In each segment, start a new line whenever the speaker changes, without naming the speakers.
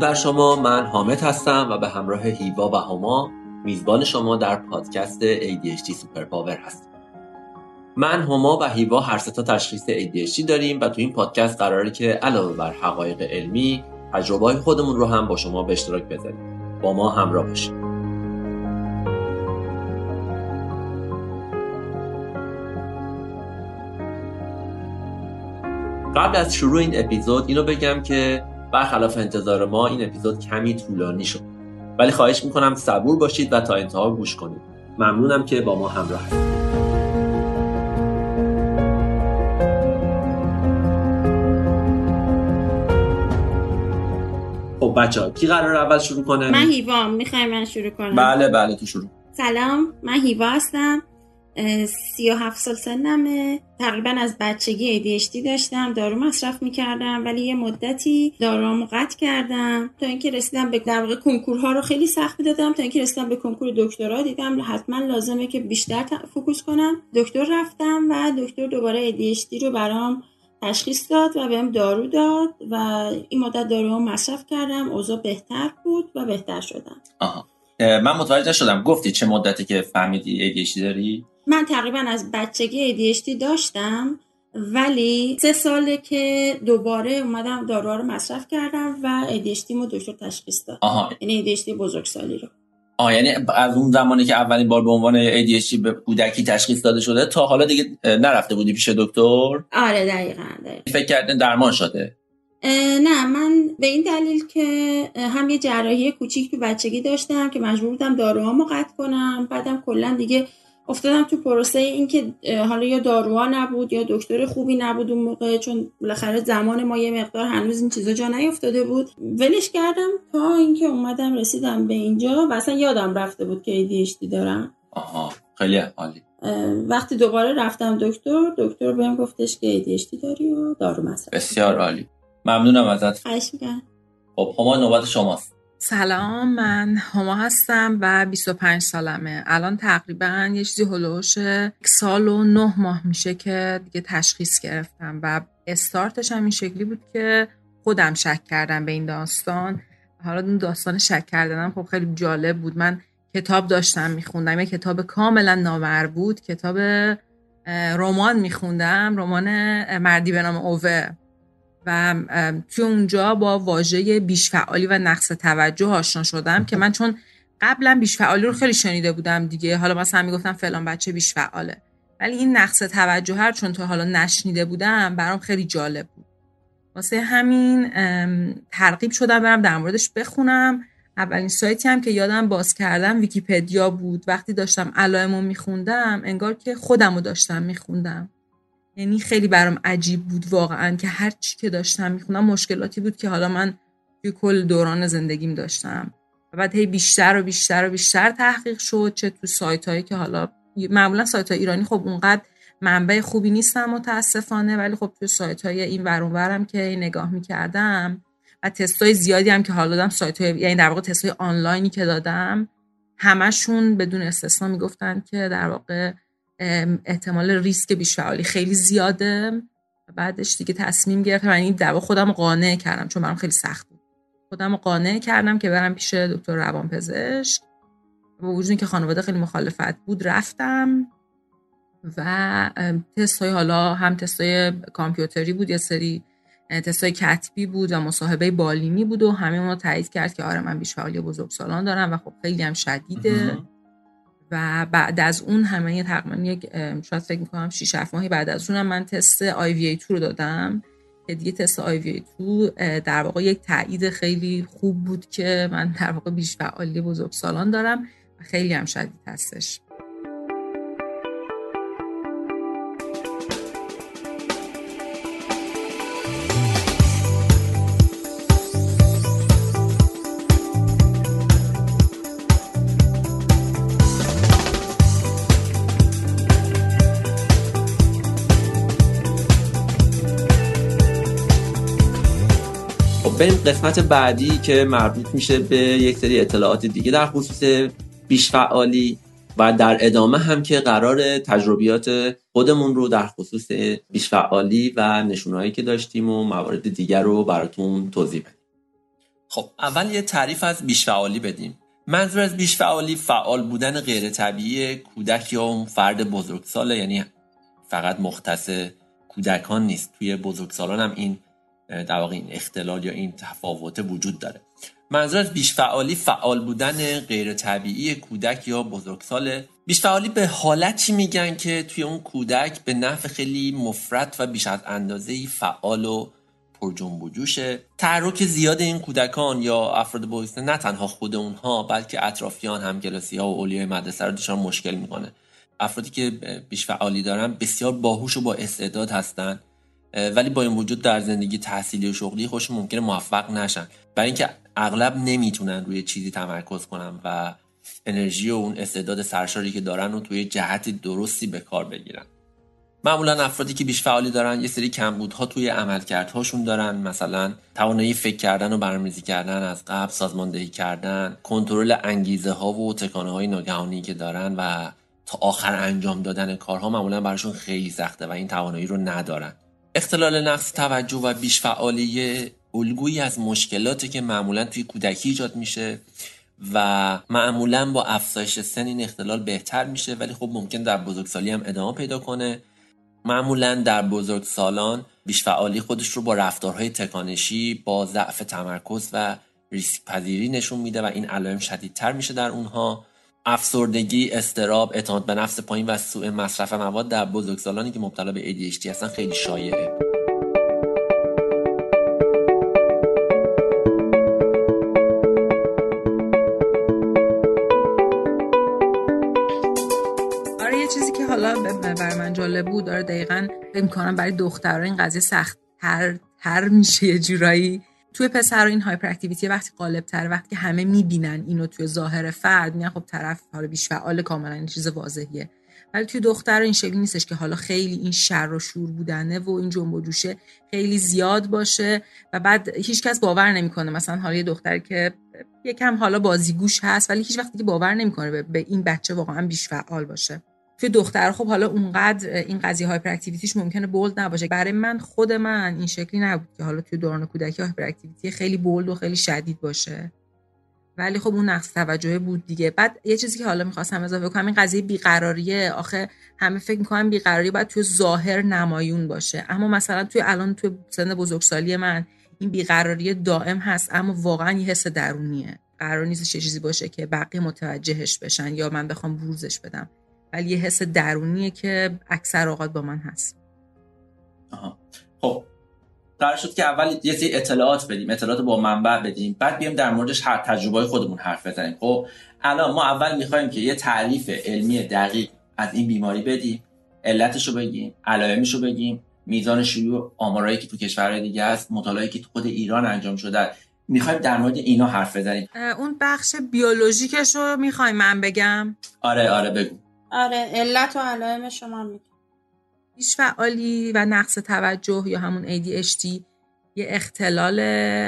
درود بر شما من حامد هستم و به همراه هیوا و هما میزبان شما در پادکست ADHD سوپر پاور هستم. من هما و هیوا هر تا تشخیص ADHD داریم و تو این پادکست قراره که علاوه بر حقایق علمی تجربه خودمون رو هم با شما به اشتراک بذاریم. با ما همراه باشید. قبل از شروع این اپیزود اینو بگم که برخلاف انتظار ما این اپیزود کمی طولانی شد. ولی خواهش می‌کنم صبور باشید و تا انتها گوش کنید. ممنونم که با ما همراه هستید خب بچه کی قرار اول شروع کنه؟
من هیوا می‌خوای من شروع کنم؟
بله بله تو شروع.
سلام من هیوا هستم. سی و هفت سال سنمه. تقریبا از بچگی ADHD داشتم دارو مصرف می‌کردم ولی یه مدتی دارو قطع کردم. تا اینکه رسیدم به در واقع کنکورها رو خیلی سخت دادم تا اینکه رسیدم به کنکور دکترا دیدم حتما لازمه که بیشتر فوکوس کنم. دکتر رفتم و دکتر دوباره ADHD رو برام تشخیص داد و بهم دارو داد و این مدت دارو مصرف کردم. اوضاع بهتر بود و بهتر شدم.
آها. من متوجه شدم. گفتی چه مدتی که فهمیدی ADHD داری؟
من تقریبا از بچگی ADHD داشتم ولی سه ساله که دوباره اومدم داروها رو مصرف کردم و ADHD مو دکتر تشخیص داد.
آها.
یعنی ADHD بزرگسالی رو.
آه یعنی از اون زمانی که اولین بار به عنوان ADHD به کودکی تشخیص داده شده تا حالا دیگه نرفته بودی پیش دکتر؟
آره دقیقا, دقیقا.
فکر کردن درمان شده؟
نه من به این دلیل که هم یه جراحی کوچیک تو بچگی داشتم که مجبور بودم داروهامو قطع کنم بعدم کلا دیگه افتادم تو پروسه اینکه حالا یا داروها نبود یا دکتر خوبی نبود اون موقع چون بالاخره زمان ما یه مقدار هنوز این چیزا جا نیافتاده بود. ولش کردم تا اینکه اومدم رسیدم به اینجا و اصلا یادم رفته بود که ADHD دارم.
آها خیلی عالی.
وقتی دوباره رفتم دکتر دکتر بهم گفتش که ADHD داری و دارو مصرف
بسیار عالی. ممنونم ازت.
خواهش می‌کنم.
خب هما نوبت شماست.
سلام من هما هستم و 25 سالمه. الان تقریبا یه چیزی هلوش سال و نه ماه میشه که دیگه تشخیص گرفتم و استارتش هم این شکلی بود که خودم شک کردم به این داستان. حالا اون داستان شک کردنم خب خیلی جالب بود. من کتاب داشتم میخوندم یه کتاب کاملا نامربوط کتاب رمان میخوندم رمان مردی به نام اوه و توی اونجا با واژه بیشفعالی و نقص توجه آشنا شدم که من چون قبلا بیشفعالی رو خیلی شنیده بودم دیگه. حالا مثلا می‌گفتم فلان بچه بیشفعاله ولی این نقص توجه هر چون تا حالا نشنیده بودم برام خیلی جالب بود. واسه همین ترغیب شدم برم در موردش بخونم. اولین سایتی هم که یادم باز کردم ویکیپدیا بود. وقتی داشتم علائمو میخوندم انگار که خودم داشتم میخوندم. یعنی خیلی برام عجیب بود واقعا که هر چی که داشتم می‌خونم مشکلاتی بود که حالا من توی کل دوران زندگیم داشتم. و بعد هی بیشتر و بیشتر و بیشتر تحقیق شد چه تو سایت هایی که حالا معمولا سایت های ایرانی خب اونقدر منبع خوبی نیستم متاسفانه ولی خب تو سایت های این ورم که نگاه می‌کردم و تست های زیادی هم که حالا دادم سایت های یعنی در واقع تست های آنلاینی که دادم همشون بدون استثنا می‌گفتن که در واقع احتمال ریسک بیشفعالی خیلی زیاده. بعدش دیگه تصمیم گرفتم یعنی در خودم قانع کردم چون برام خیلی سخت بود. خودم قانع کردم که برم پیش دکتر روانپزشک. با وجودی که خانواده خیلی مخالفت بود رفتم. و تست های حالا هم تست های کامپیوتری بود یه سری تست های کتبی بود و مصاحبه بالینی بود و همه اونو تایید کرد که آره من بیشفعالی بزرگسالان دارم و خب خیلی هم شدیده. و بعد از اون همه تقریبا یک شاید فکر می‌کنم 6 7 ماهی بعد از اونم من تست IVA2 رو دادم. که دیگه تست IVA2 در واقع یک تایید خیلی خوب بود که من در واقع بیش فعالی بزرگسالان دارم و خیلی هم شدید هستش.
بریم قسمت بعدی که مربوط میشه به یک سری اطلاعات دیگه در خصوص بیش فعالی و در ادامه هم که قرار تجربیات خودمون رو در خصوص بیش فعالی و نشونهایی که داشتیم و موارد دیگر رو براتون توضیح بدیم. خب اول یه تعریف از بیشفعالی بدیم. منظور از بیشفعالی فعال بودن غیر طبیعی کودک یا فرد بزرگساله یعنی فقط مختص کودکان نیست توی بزرگسالان هم این در واقع این اختلال یا این تفاوت وجود داره. منظور از بیش فعالی فعال بودن غیر طبیعی کودک یا بزرگسال. بیش فعالی به حالتی میگن که توی اون کودک به نفع خیلی مفرد و بیش از اندازه فعال و پر جنب و جوشه تحرک زیاد این کودکان یا افراد بزرگسال نه تنها خود اونها بلکه اطرافیان هم کلاسی ها و اولیای مدرسه رو دچار مشکل می‌کنه. افرادی که بیش فعالی دارن بسیار باهوش و با استعداد هستن. ولی با این وجود در زندگی تحصیلی و شغلی خوش ممکنه موفق نشن. برای اینکه اغلب نمی‌تونن روی چیزی تمرکز کنن و انرژی و اون استعداد سرشاری که دارن و توی جهت درستی به کار بگیرن. معمولا افرادی که بیش فعالی دارن یه سری کمبودها توی عملکردهاشون دارن. مثلا توانایی فکر کردن و برنامه‌ریزی کردن از قبل سازماندهی کردن کنترل انگیزه ها و تکانه های ناگهانی که دارن و تا آخر انجام دادن کارها معمولا براشون خیلی سخته و این توانایی رو ندارن. اختلال نقص توجه و بیش فعالی الگویی از مشکلاتی که معمولا توی کودکی ایجاد میشه و معمولا با افزایش سن این اختلال بهتر میشه ولی خب ممکن در بزرگسالی هم ادامه پیدا کنه. معمولا در بزرگسالان بیش فعالی خودش رو با رفتارهای تکانشی با ضعف تمرکز و ریسک پذیری نشون میده و این علائم شدیدتر میشه در اونها. افسردگی، استراب، اعتماد به نفس پایین و سوء مصرف مواد در بزرگسالانی که مبتلا به ADHD هستن خیلی شایعه.
آره چیزی که حالا بر من جالب بود داره دقیقا فکر کنم برای دخترها این قضیه سخت تر, تر میشه یه جورایی توی پسر این هایپر اکتیویتی وقتی غالب تر وقتی همه می‌بینن اینو توی ظاهر فرد میگن خب طرف حالا بیش فعال کاملا این چیز واضحیه. ولی توی دختر این شکلی نیستش که حالا خیلی این شر و شور بودنه و این جنب و جوشه خیلی زیاد باشه و بعد هیچکس باور نمی‌کنه. مثلا حالا یه دختر که یکم حالا بازیگوش هست ولی هیچ وقتی که باور نمی‌کنه به این بچه واقعا بیش فعال باشه. توی دختر خب حالا اونقدر این قضیه hyperactivity ش ممکنه bold نباشه. برای من خود من این شکلی نبود که حالا توی دوران کودکی hyperactivity خیلی bold و خیلی شدید باشه. ولی خب اون نقص توجه بود دیگه. بعد یه چیزی که حالا می‌خواستم اضافه کنم این قضیه بیقراریه. آخه همه فکر می‌کنن بیقراری باید توی ظاهر نمایون باشه. اما مثلا توی الان توی سن بزرگسالی من این بیقراری دائم هست اما واقعا یه حس درونیه. قرار نیست چه چیزی باشه که بقیه متوجهش بشن یا من بخوام بروزش بدم. ولی یه حس درونیه که اکثر اوقات با من هست.
آها. خب. قرار شد که اول یه سری اطلاعات بدیم اطلاعات با منبع بدیم بعد بیام در موردش هر تجربه خودمون حرف بزنیم. خب الان ما اول می‌خوایم که یه تعریف علمی دقیق از این بیماری بدیم علتش رو بگیم علائمش رو بگیم میزان شیوع آمارایی که تو کشورهای دیگه هست مطالعاتی که تو خود ایران انجام شده. می‌خوایم در مورد اینا حرف بزنیم.
اون بخش بیولوژیکش رو می‌خوایم من بگم؟
آره آره بگو.
آره علت و علائم شما میگم.
بیش فعالی و نقص توجه یا همون ADHD یه اختلال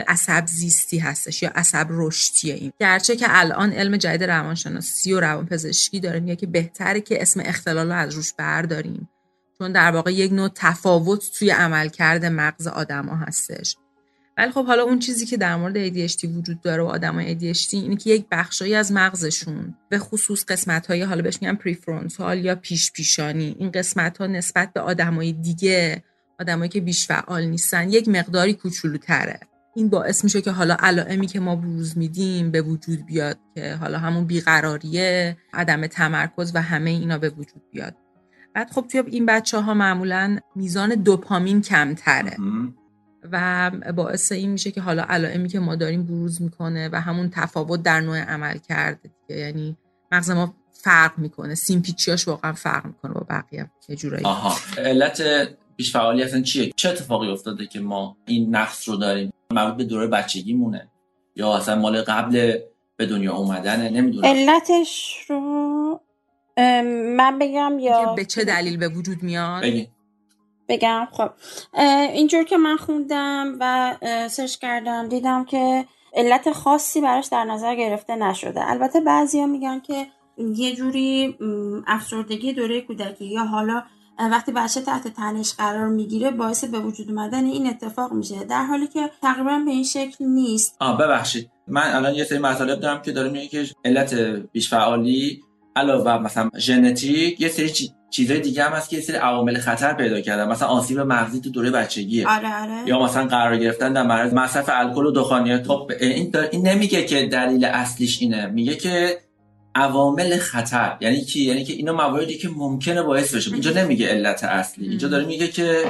عصب زیستی هستش یا عصب رشدیه این. گرچه که الان علم جدید روانشناسی و روانپزشکی داره میگه که بهتره که اسم اختلال رو از روش برداریم. چون در واقع یک نوع تفاوت توی عملکرد مغز آدما هستش. ولی خب حالا اون چیزی که در مورد ADHD وجود داره و آدمای ADHD اینه که یک بخشایی از مغزشون به خصوص قسمت های حالا بهش میگن پریفرونتال یا پیش پیشانی این قسمت ها نسبت به آدمای دیگه آدمایی که بیش فعال نیستن یک مقداری کوچولوتره. این باعث میشه که حالا علائمی که ما بروز میدیم به وجود بیاد که حالا همون بیقراریه عدم تمرکز و همه اینا به وجود بیاد. بعد خب توی این بچه ها معمولا میزان دوپامین کمتره. و باعث این میشه که حالا علائمی که ما داریم بروز می‌کنه و همون تفاوت در نوع عمل کرده دیگه. یعنی مغز ما فرق می‌کنه. سیمپیچیاش واقعا فرق می‌کنه با بقیه یه جورایی.
آها. علت بیش فعالی اصلا چیه؟ چه اتفاقی افتاده که ما این نقص رو داریم؟ مربوط به دوره بچگی مونه یا اصلا مال قبل به دنیا اومدنه؟ نمی‌دونم.
علتش رو من بگم یا
به چه دلیل به وجود میاد؟
بگین.
بگم. خب اینجور که من خوندم و سرچ کردم دیدم که علت خاصی براش در نظر گرفته نشده. البته بعضیا میگن که یه جوری افسردگی دوره کودکی یا حالا وقتی بچه تحت تنش قرار می‌گیره باعث به وجود اومدن این اتفاق میشه. در حالی که تقریبا به این شکل نیست.
آه ببخشید. من الان یه سری مطالب دارم که دارم میگه که علت بیش فعالی علاوه مثلا ژنتیک یه سری چیزای دیگه هم هست که یه سری عوامل خطر پیدا کردن. مثلا آسیب مغزی تو دوره بچگیه.
آره آره.
یا مثلا قرار گرفتن در معرض مصرف الکل و دخانیات خب این, این نمیگه که دلیل اصلیش اینه. میگه که عوامل خطر. یعنی کی یعنی که اینا مواردی که ممکنه باعث بشه. اینجا نمیگه علت اصلی. اینجا داره میگه که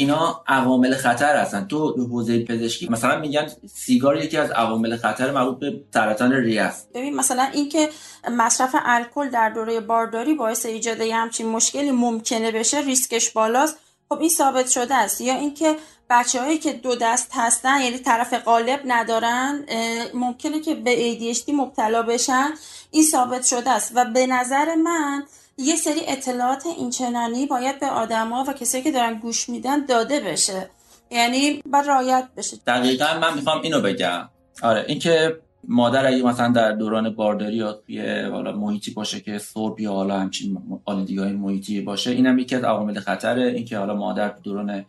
اینا عوامل خطر هستن. تو حوزه پزشکی مثلا میگن سیگار یکی از عوامل خطر مربوط به سرطان ریه است.
ببین مثلا اینکه مصرف الکل در دوره بارداری باعث ایجاد همچین مشکلی ممکنه بشه ریسکش بالاست. خب این ثابت شده است. یا اینکه بچههایی که دو دست هستن یعنی طرف قالب ندارن ممکنه که به ADHD مبتلا بشن. این ثابت شده است. و به نظر من یه سری اطلاعات اینچنانی باید به آدما و کسایی که دارن گوش میدن داده بشه. یعنی باید رایت بشه.
دقیقا من می‌خوام اینو بگم. آره اینکه مادر اگه مثلا در دوران بارداری یا توی حالا محیطی باشه که سرب یا حالا همچین آلودگی محیطی باشه اینم یکی از عوامل خطره. اینکه حالا مادر دوران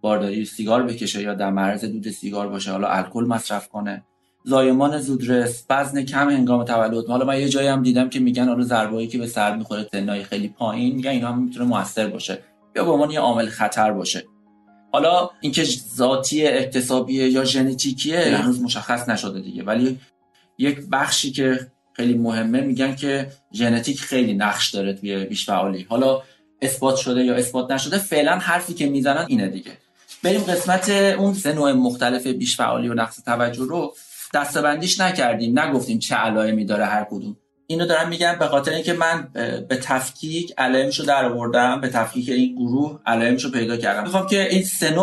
بارداری سیگار بکشه یا در معرض دود سیگار باشه حالا الکل مصرف کنه. زایمان زودرس وزن کم هنگام تولد. حالا من یه جایی هم دیدم که میگن حالا ضربه‌ای که به سر می‌خوره سنای خیلی پایین میگن اینا هم می‌تونه موثر باشه. یا به عنوان یه عامل خطر باشه. حالا اینکه ذاتی اکتسابیه یا ژنتیکیه هنوز مشخص نشده دیگه. ولی یک بخشی که خیلی مهمه میگن که ژنتیک خیلی نقش داره توی بیش فعالی. حالا اثبات شده یا اثبات نشده فعلا حرفی که می‌زنن اینه دیگه. بریم قسمت اون سه نوع مختلف بیش فعالی و نقص توجه رو دستبندیش نکردیم نگفتیم چه علائمی داره هر کدوم. اینو دارم میگم به خاطر اینکه من به تفکیک علائمش رو در آوردم به تفکیک این گروه علائمش رو پیدا کردم. می‌خوام که این سه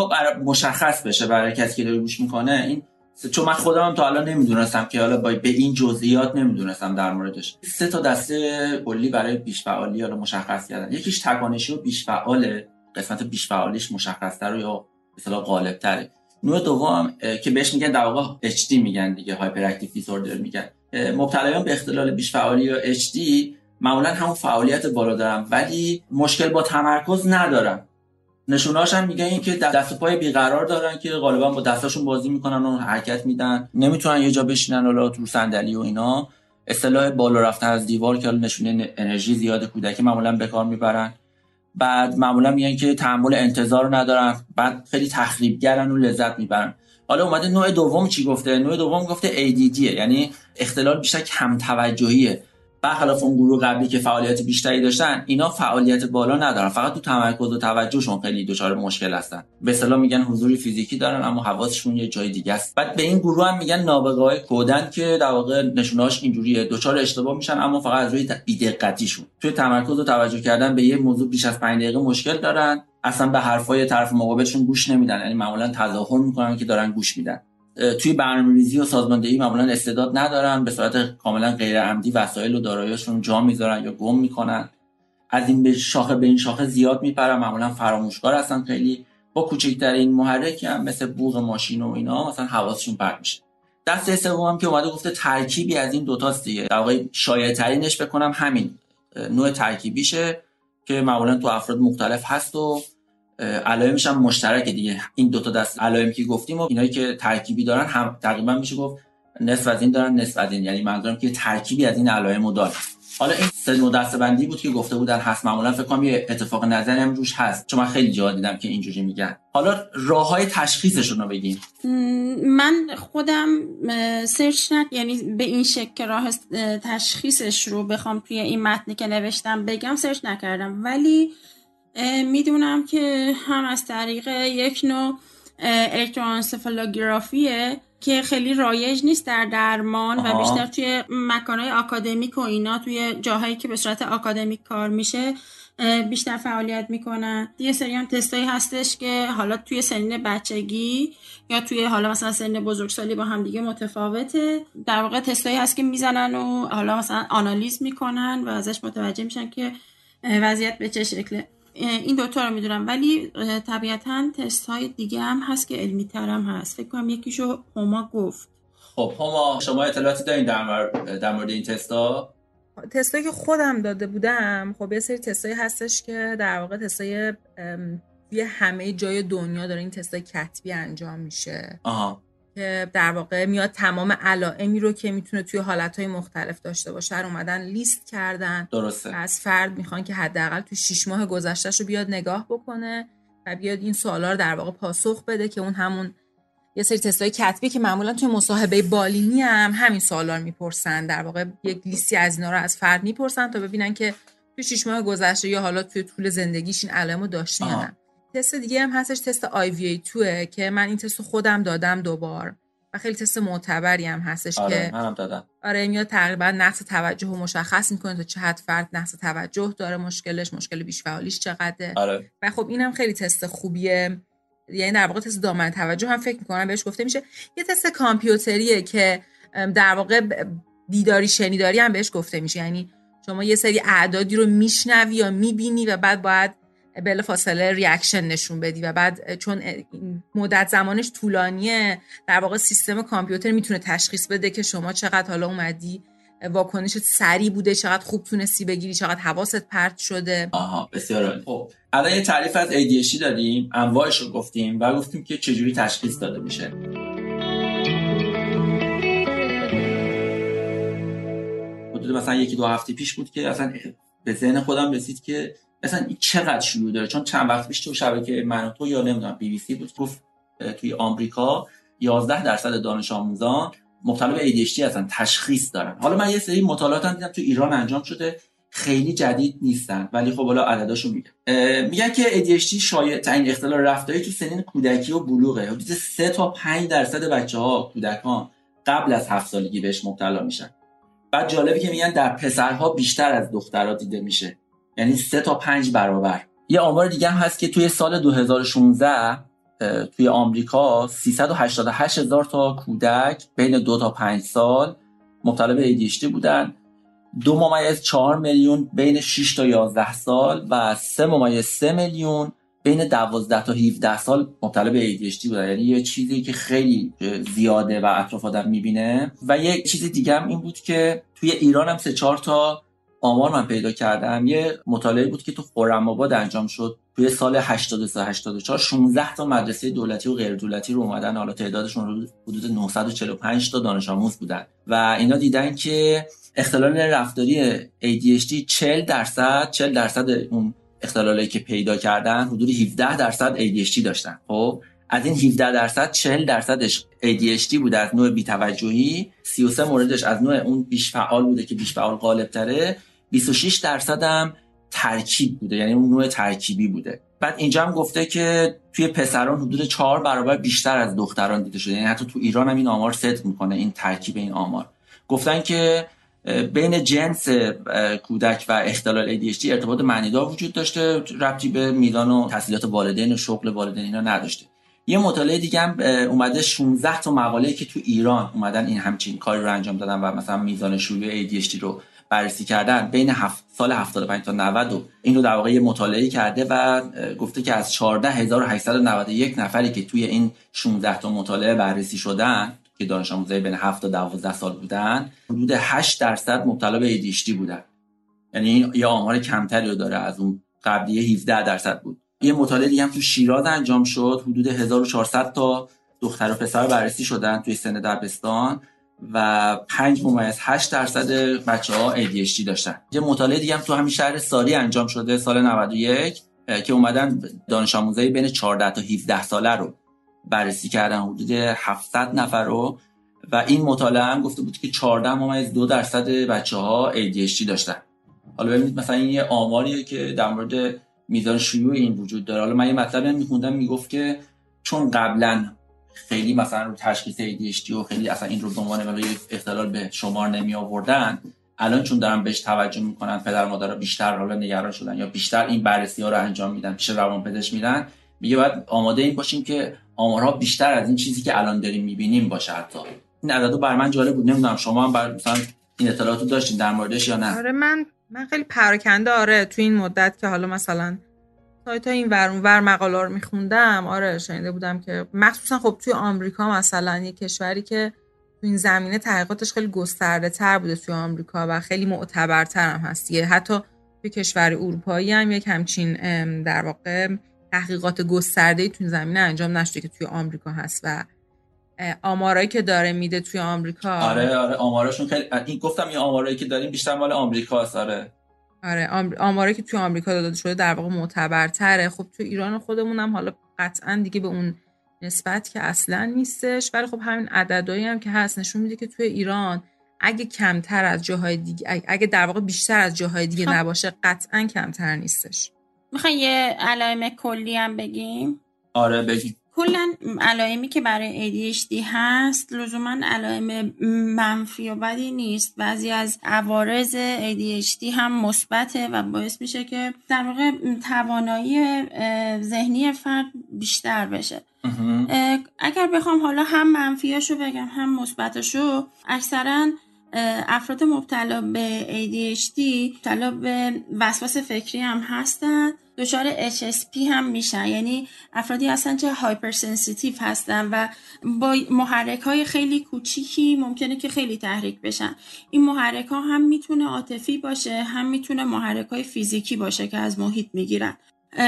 مشخص بشه برای کسی که داره گوش می‌کنه. این چون من خودم تا حالا نمی‌دونستم که حالا با به این جزئیات نمی‌دونستم در موردش. سه تا دسته کلی برای بیش فعالی حالا مشخص کردن. یکیش تکانشی و بیش فعاله قسمت بیش فعالیش مشخص‌تر یا مثلا غالب‌تره. نوع دوم که بهش میگن در واقع HD میگن دیگه هایپر اکتیو دیسوردر میگن مبتلایان به اختلال بیش فعالی یا HD معمولا همون فعالیت بالا دارن ولی مشکل با تمرکز ندارن. نشوناش هم میگن این که دست پای بیقرار دارن که غالبا با دستاشون بازی می‌کنن و حرکت میدن. نمی‌تونن یه جا بشینن حالا تو صندلی و اینا. اصطلاح بالا رفتن از دیوار که نشونه انرژی زیاد کودکی معمولا به کار می‌برن. بعد معمولا میگن که تحمل انتظار ندارن بعد خیلی تخریبگرن و لذت می‌برن. حالا اومده نوع دوم چی گفته؟ نوع دوم گفته ADD یعنی اختلال بیشتر کم توجهیه برخلاف اون گروه قبلی که فعالیت بیشتری داشتن اینا فعالیت بالا ندارن. فقط تو تمرکز و توجهشون خیلی دچار مشکل هستن. به اصطلاح میگن حضوری فیزیکی دارن اما حواسشون یه جای دیگه است. بعد به این گروه هم میگن نابغه های کودن که در واقع نشوناش اینجوریه. دچار اشتباه میشن اما فقط از روی بی‌دقتیشون. توی تمرکز و توجه کردن به یه موضوع بیش از 5 دقیقه مشکل دارن. اصلا به حرفای طرف مقابلشون گوش نمیدن. یعنی معمولا تظاهر می‌کنن که دارن گوش میدن. توی برنامه‌ریزی و سازماندهی معمولا استعداد ندارن به صورت کاملا غیر عمدی وسایل و داراییشون جا می‌ذارن یا گم می‌کنن. از این به شاخه به این شاخه زیاد میپرن معمولا فراموشکار هستن خیلی. با کوچکترین محرکی هم مثل بوق ماشین و اینا مثلا حواسشون پرت میشه. دسته سوم هم که اومده گفته ترکیبی از این دوتاست دیگه. در واقع شایع ترینش بکنم همین نوع ترکیبیشه که معمولا تو افراد مختلف هست و علائمش هم مشترک دیگه. این دوتا دست علائمی که گفتیم و اینایی که ترکیبی دارن هم تقریبا میشه گفت نصف از این دارن نصف از این. یعنی منظورم که ترکیبی از این علائم رو داره حالا این سه نوع دسته‌بندی بود که گفته بودن هست. معمولا فکر کنم یه اتفاق نظری هم روش هست. چون من خیلی جا دیدم که اینجوری میگن. حالا راه های تشخیصشون رو بگیم.
من خودم search نک یعنی به این شکل راه تشخیصش رو بخوام توی این متنی که نوشتم بگم search نکردم. ولی می‌دونم که هم از طریق یک نوع الکترونسفالوگرافیه که خیلی رایج نیست در درمان و بیشتر توی مکانهای آکادمیک و اینا توی جاهایی که به صورت آکادمیک کار میشه بیشتر فعالیت می‌کنن. یه سری هم تستایی هستش که حالا توی سنین بچگی یا توی حالا مثلا سن بزرگسالی با هم دیگه متفاوته. در واقع تستایی هست که می‌زنن و حالا مثلا آنالیز می‌کنن و ازش متوجه میشن که وضعیت به چه شکله. این دوتا رو می‌دونم. ولی طبیعتا تست های دیگه هم هست که علمی تر هم هست. فکر کنم یکیشو هما گفت.
خب هما شما اطلاعاتی دارین در, در مورد این تست ها؟
تستایی که خودم داده بودم خب یه سری تستایی هستش که در واقع تستای توی همه جای دنیا داره این تستای کتبی انجام میشه.
آها.
که در واقع میاد تمام علائمی رو که می‌تونه توی حالتهای مختلف داشته باشه رو اومدن لیست کردن.
درسته.
از فرد می‌خوان که حداقل توی 6 ماه گذشتهش رو بیاد نگاه بکنه و بیاد این سوالا رو در واقع پاسخ بده که اون همون یه سری تستای کتبی که معمولا توی مصاحبه بالینی هم همین سوالا رو می‌پرسن. در واقع یک لیستی از اینا رو از فرد می‌پرسن تا ببینن که توی 6 ماه گذشته یا حالا توی طول زندگیش این علائمو داشته یا نه. تست دیگه هم هستش تست IVA2 که من این تست خودم دادم دوبار و خیلی تست معتبری هم هستش
آره
که
منم دادم.
آره میاد تقریبا نقص توجه رو مشخص می‌کنه تا چه حد فرد نقص توجه داره مشکلش مشکل بیش فعالیش چقدره.
آره.
و خب اینم خیلی تست خوبیه. یعنی در واقع تست دامنه توجه هم فکر می‌کنم بهش گفته میشه. یه تست کامپیوتریه که در واقع دیداری شنیداری هم بهش گفته میشه. یعنی شما یه سری اعدادی رو میشنوی یا می‌بینی و بعد باید بلافاصله reaction نشون بدی و بعد چون مدت زمانش طولانیه در واقع سیستم کامپیوتر می‌تونه تشخیص بده که شما چقدر حالا اومدی واکنش سریع بوده چقدر خوب تونستی بگیری چقدر حواست پرت شده.
آها بسیار خب الان یه تعریف از ADHD داریم. انواعش رو گفتیم و گفتیم که چجوری تشخیص داده میشه. حدود مثلا یکی دو هفته پیش بود که اصلا به ذهن خودم رسید که این چقدر شیوع داره؟ چون چند وقت پیش تو شبکه من تو یا نمی‌دونم بی بی سی بود گفت توی آمریکا 11 درصد دانش آموزان مبتلا به ADHD هستن تشخیص دارن. حالا من یه سری مطالعات دیدم تو ایران انجام شده خیلی جدید نیستن ولی خب حالا عدداشو میگم. میگن که ADHD شایع ترین اختلال رفتاری تو سنین کودکی و بلوغه. حدود 3 تا 5 درصد بچه ها کودکان قبل از 7 سالگی بهش مبتلا میشن. بعد جالبه که میگن در پسرها بیشتر از دخترها دیده میشه. یعنی 3 تا 5 برابر. یه آمار دیگه هم هست که توی سال 2016 توی آمریکا 388 هزار تا کودک بین دو تا 5 سال مبتلا به ADHD بودن. دو ممیز 4 میلیون بین 6 تا 11 سال و سه ممیز 3 میلیون بین 12 تا 17 سال مبتلا به ADHD بودن. یعنی یه چیزی که خیلی زیاده و اطراف آدم می‌بینه. و یه چیز دیگه هم این بود که توی ایران هم سه چهار تا آمار من پیدا کردم یه مطالعه بود که تو خرم آباد انجام شد. توی سال 83 84 16 تا مدرسه دولتی و غیر دولتی رو اومدن. حالا تعدادشون حدود 945 تا دانش آموز بودن. و اینا دیدن که اختلال رفتاری ADHD 40 درصد 40 درصد اون اختلالایی که پیدا کردن حدود 17 درصد ADHD داشتن. خب؟ از این 17 درصد 40 درصدش ADHD بوده از نوع بی‌توجهی 33 موردش از نوع اون بیش فعال بوده که بیش فعال غالب تره 26 درصد هم ترکیب بوده یعنی اون نوع ترکیبی بوده. بعد اینجا هم گفته که توی پسران حدود 4 برابر بیشتر از دختران دیده شده. یعنی حتی تو ایران هم این آمار صدق می‌کنه این ترکیب این آمار. گفتن که بین جنس کودک و اختلال ADHD ارتباط معنیدار وجود داشته ربطی به میزان و تحصیلات والدین و شغل والدین اینا نداشته. یه مطالعه دیگه هم اومده 16 تا مقاله که تو ایران اومدن این همچین کاری رو انجام دادن و مثلا میزان شیوع ADHD رو بررسی کردن. بین هفت سال 75 تا 90 و این رو در واقع یه مطالعه کرده و گفته که از 14891 نفری که توی این 16 تا مطالعه بررسی شدن که دانش آموزای بین 7 تا 12 سال بودن حدود 8 درصد مبتلا به ADHD بودن. یعنی یه آمار کمتری رو داره از اون قبلی 17 درصد بود. یه مطالعه دیگه هم تو شیراز انجام شد حدود 1400 تا دختر و پسر بررسی شدن توی سن دبستان و 5 ممیز 8 درصد بچه ها ADHD داشتن. یه مطالعه دیگه هم تو همین شهر ساری انجام شده سال 91 که اومدن دانش آموزای بین 14 تا 17 ساله رو بررسی کردن حدود 700 نفر رو. و این مطالعه هم گفته بود که 14 ممیز 2 درصد بچه ها ADHD داشتن. حالا ببینید مثلا این یه آماریه که در مورد میزان شیوع این وجود داره. حالا من یه مطلب میخوندم می‌گفت که چون قبلا خیلی مثلا رو تشخیص ADHD و خیلی اصلا این رو به عنوان اختلال به شمار نمی آوردن الان چون دارن بهش توجه می‌کنن پدر مادر بیشتر حالا نگران شدن یا بیشتر این بررسی ها رو انجام میدن پیش روانپزشک میدن میگه باید آماده این باشیم که آمارها بیشتر از این چیزی که الان داریم می‌بینیم باشه حتی. این عددو بر من جالب بود نمی‌دونم شما هم بر مثلا این اطلاعاتو داشتین در موردش یا نه؟
آره من من خیلی پراکنده آره تو این مدت که حالا مثلا سایت ها این ور ور مقاله رو میخوندم آره شنیده بودم که مخصوصا خب توی آمریکا مثلا یه کشوری که تو این زمینه تحقیقاتش خیلی گسترده تر بوده توی آمریکا و خیلی معتبرتر هم هست حتی توی کشور اروپایی هم یک همچین در واقع تحقیقات گسترده تو این زمینه انجام نشده که توی آمریکا هست و آمارایی که داره میده توی آمریکا.
آره آره آماراشون خیلی این گفتم این آمارایی که داریم بیشتر مال آمریکاست آره.
آره آمارایی که توی آمریکا داده شده در واقع معتبرتره. خب توی ایران خودمون هم حالا قطعا دیگه به اون نسبت که اصلا نیستش. ولی خب همین عددهایی هم که هست نشون میده که توی ایران اگه کمتر از جاهای دیگه اگه در واقع بیشتر از جاهای دیگه خب. نباشه قطعا کمتر نیستش.
می‌خوای یه علائم کلی هم بگیم؟
آره بگیم.
کلا علائمی که برای ADHD هست لزوما علائم منفی و بدی نیست. بعضی از عوارض ADHD هم مثبته و باعث میشه که در واقع توانایی ذهنی فرد بیشتر بشه. اگر بخوام حالا هم منفیاشو بگم هم مثبتشو اکثرا افراد مبتلا به ADHD مبتلا به وسواس فکری هم هستن. دچار HSP هم میشن. یعنی افرادی هستن که hyper sensitive هستن و با محرک های خیلی کوچیکی ممکنه که خیلی تحریک بشن. این محرک ها هم می‌تونه عاطفی باشه هم می‌تونه محرک های فیزیکی باشه که از محیط می‌گیرن.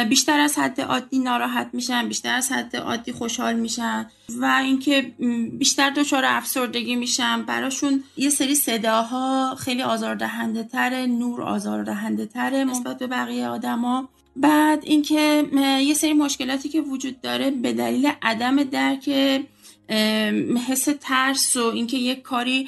بیشتر از حد عادی ناراحت میشن بیشتر از حد عادی خوشحال میشن و اینکه بیشتر دچار افسردگی میشن. براشون یه سری صداها خیلی آزاردهنده تره نور آزاردهنده تره نسبت به بقیه آدما. بعد اینکه یه سری مشکلاتی که وجود داره به دلیل عدم درک حس ترس و اینکه یک کاری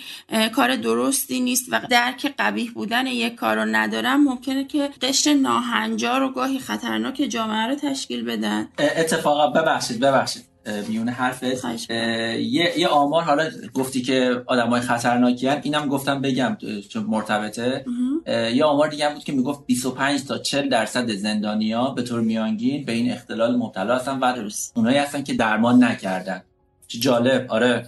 کار درستی نیست و درک قبیح بودن یک کار رو ندارم ممکنه که قشر ناهنجار و گاهی خطرناک جامعه رو تشکیل بدن.
اتفاقا ببخشید ببخشید. میونه حرفت. یه،, یه آمار حالا گفتی که آدمای خطرناکی هن. اینم گفتم بگم چون مرتبطه. یه آمار دیگه هم بود که می‌گفت 25 تا 40 درصد زندانیا به طور میانگین به این اختلال مبتلا هستن و اونایی هستن که درمان نکردن. چه جالب. آره.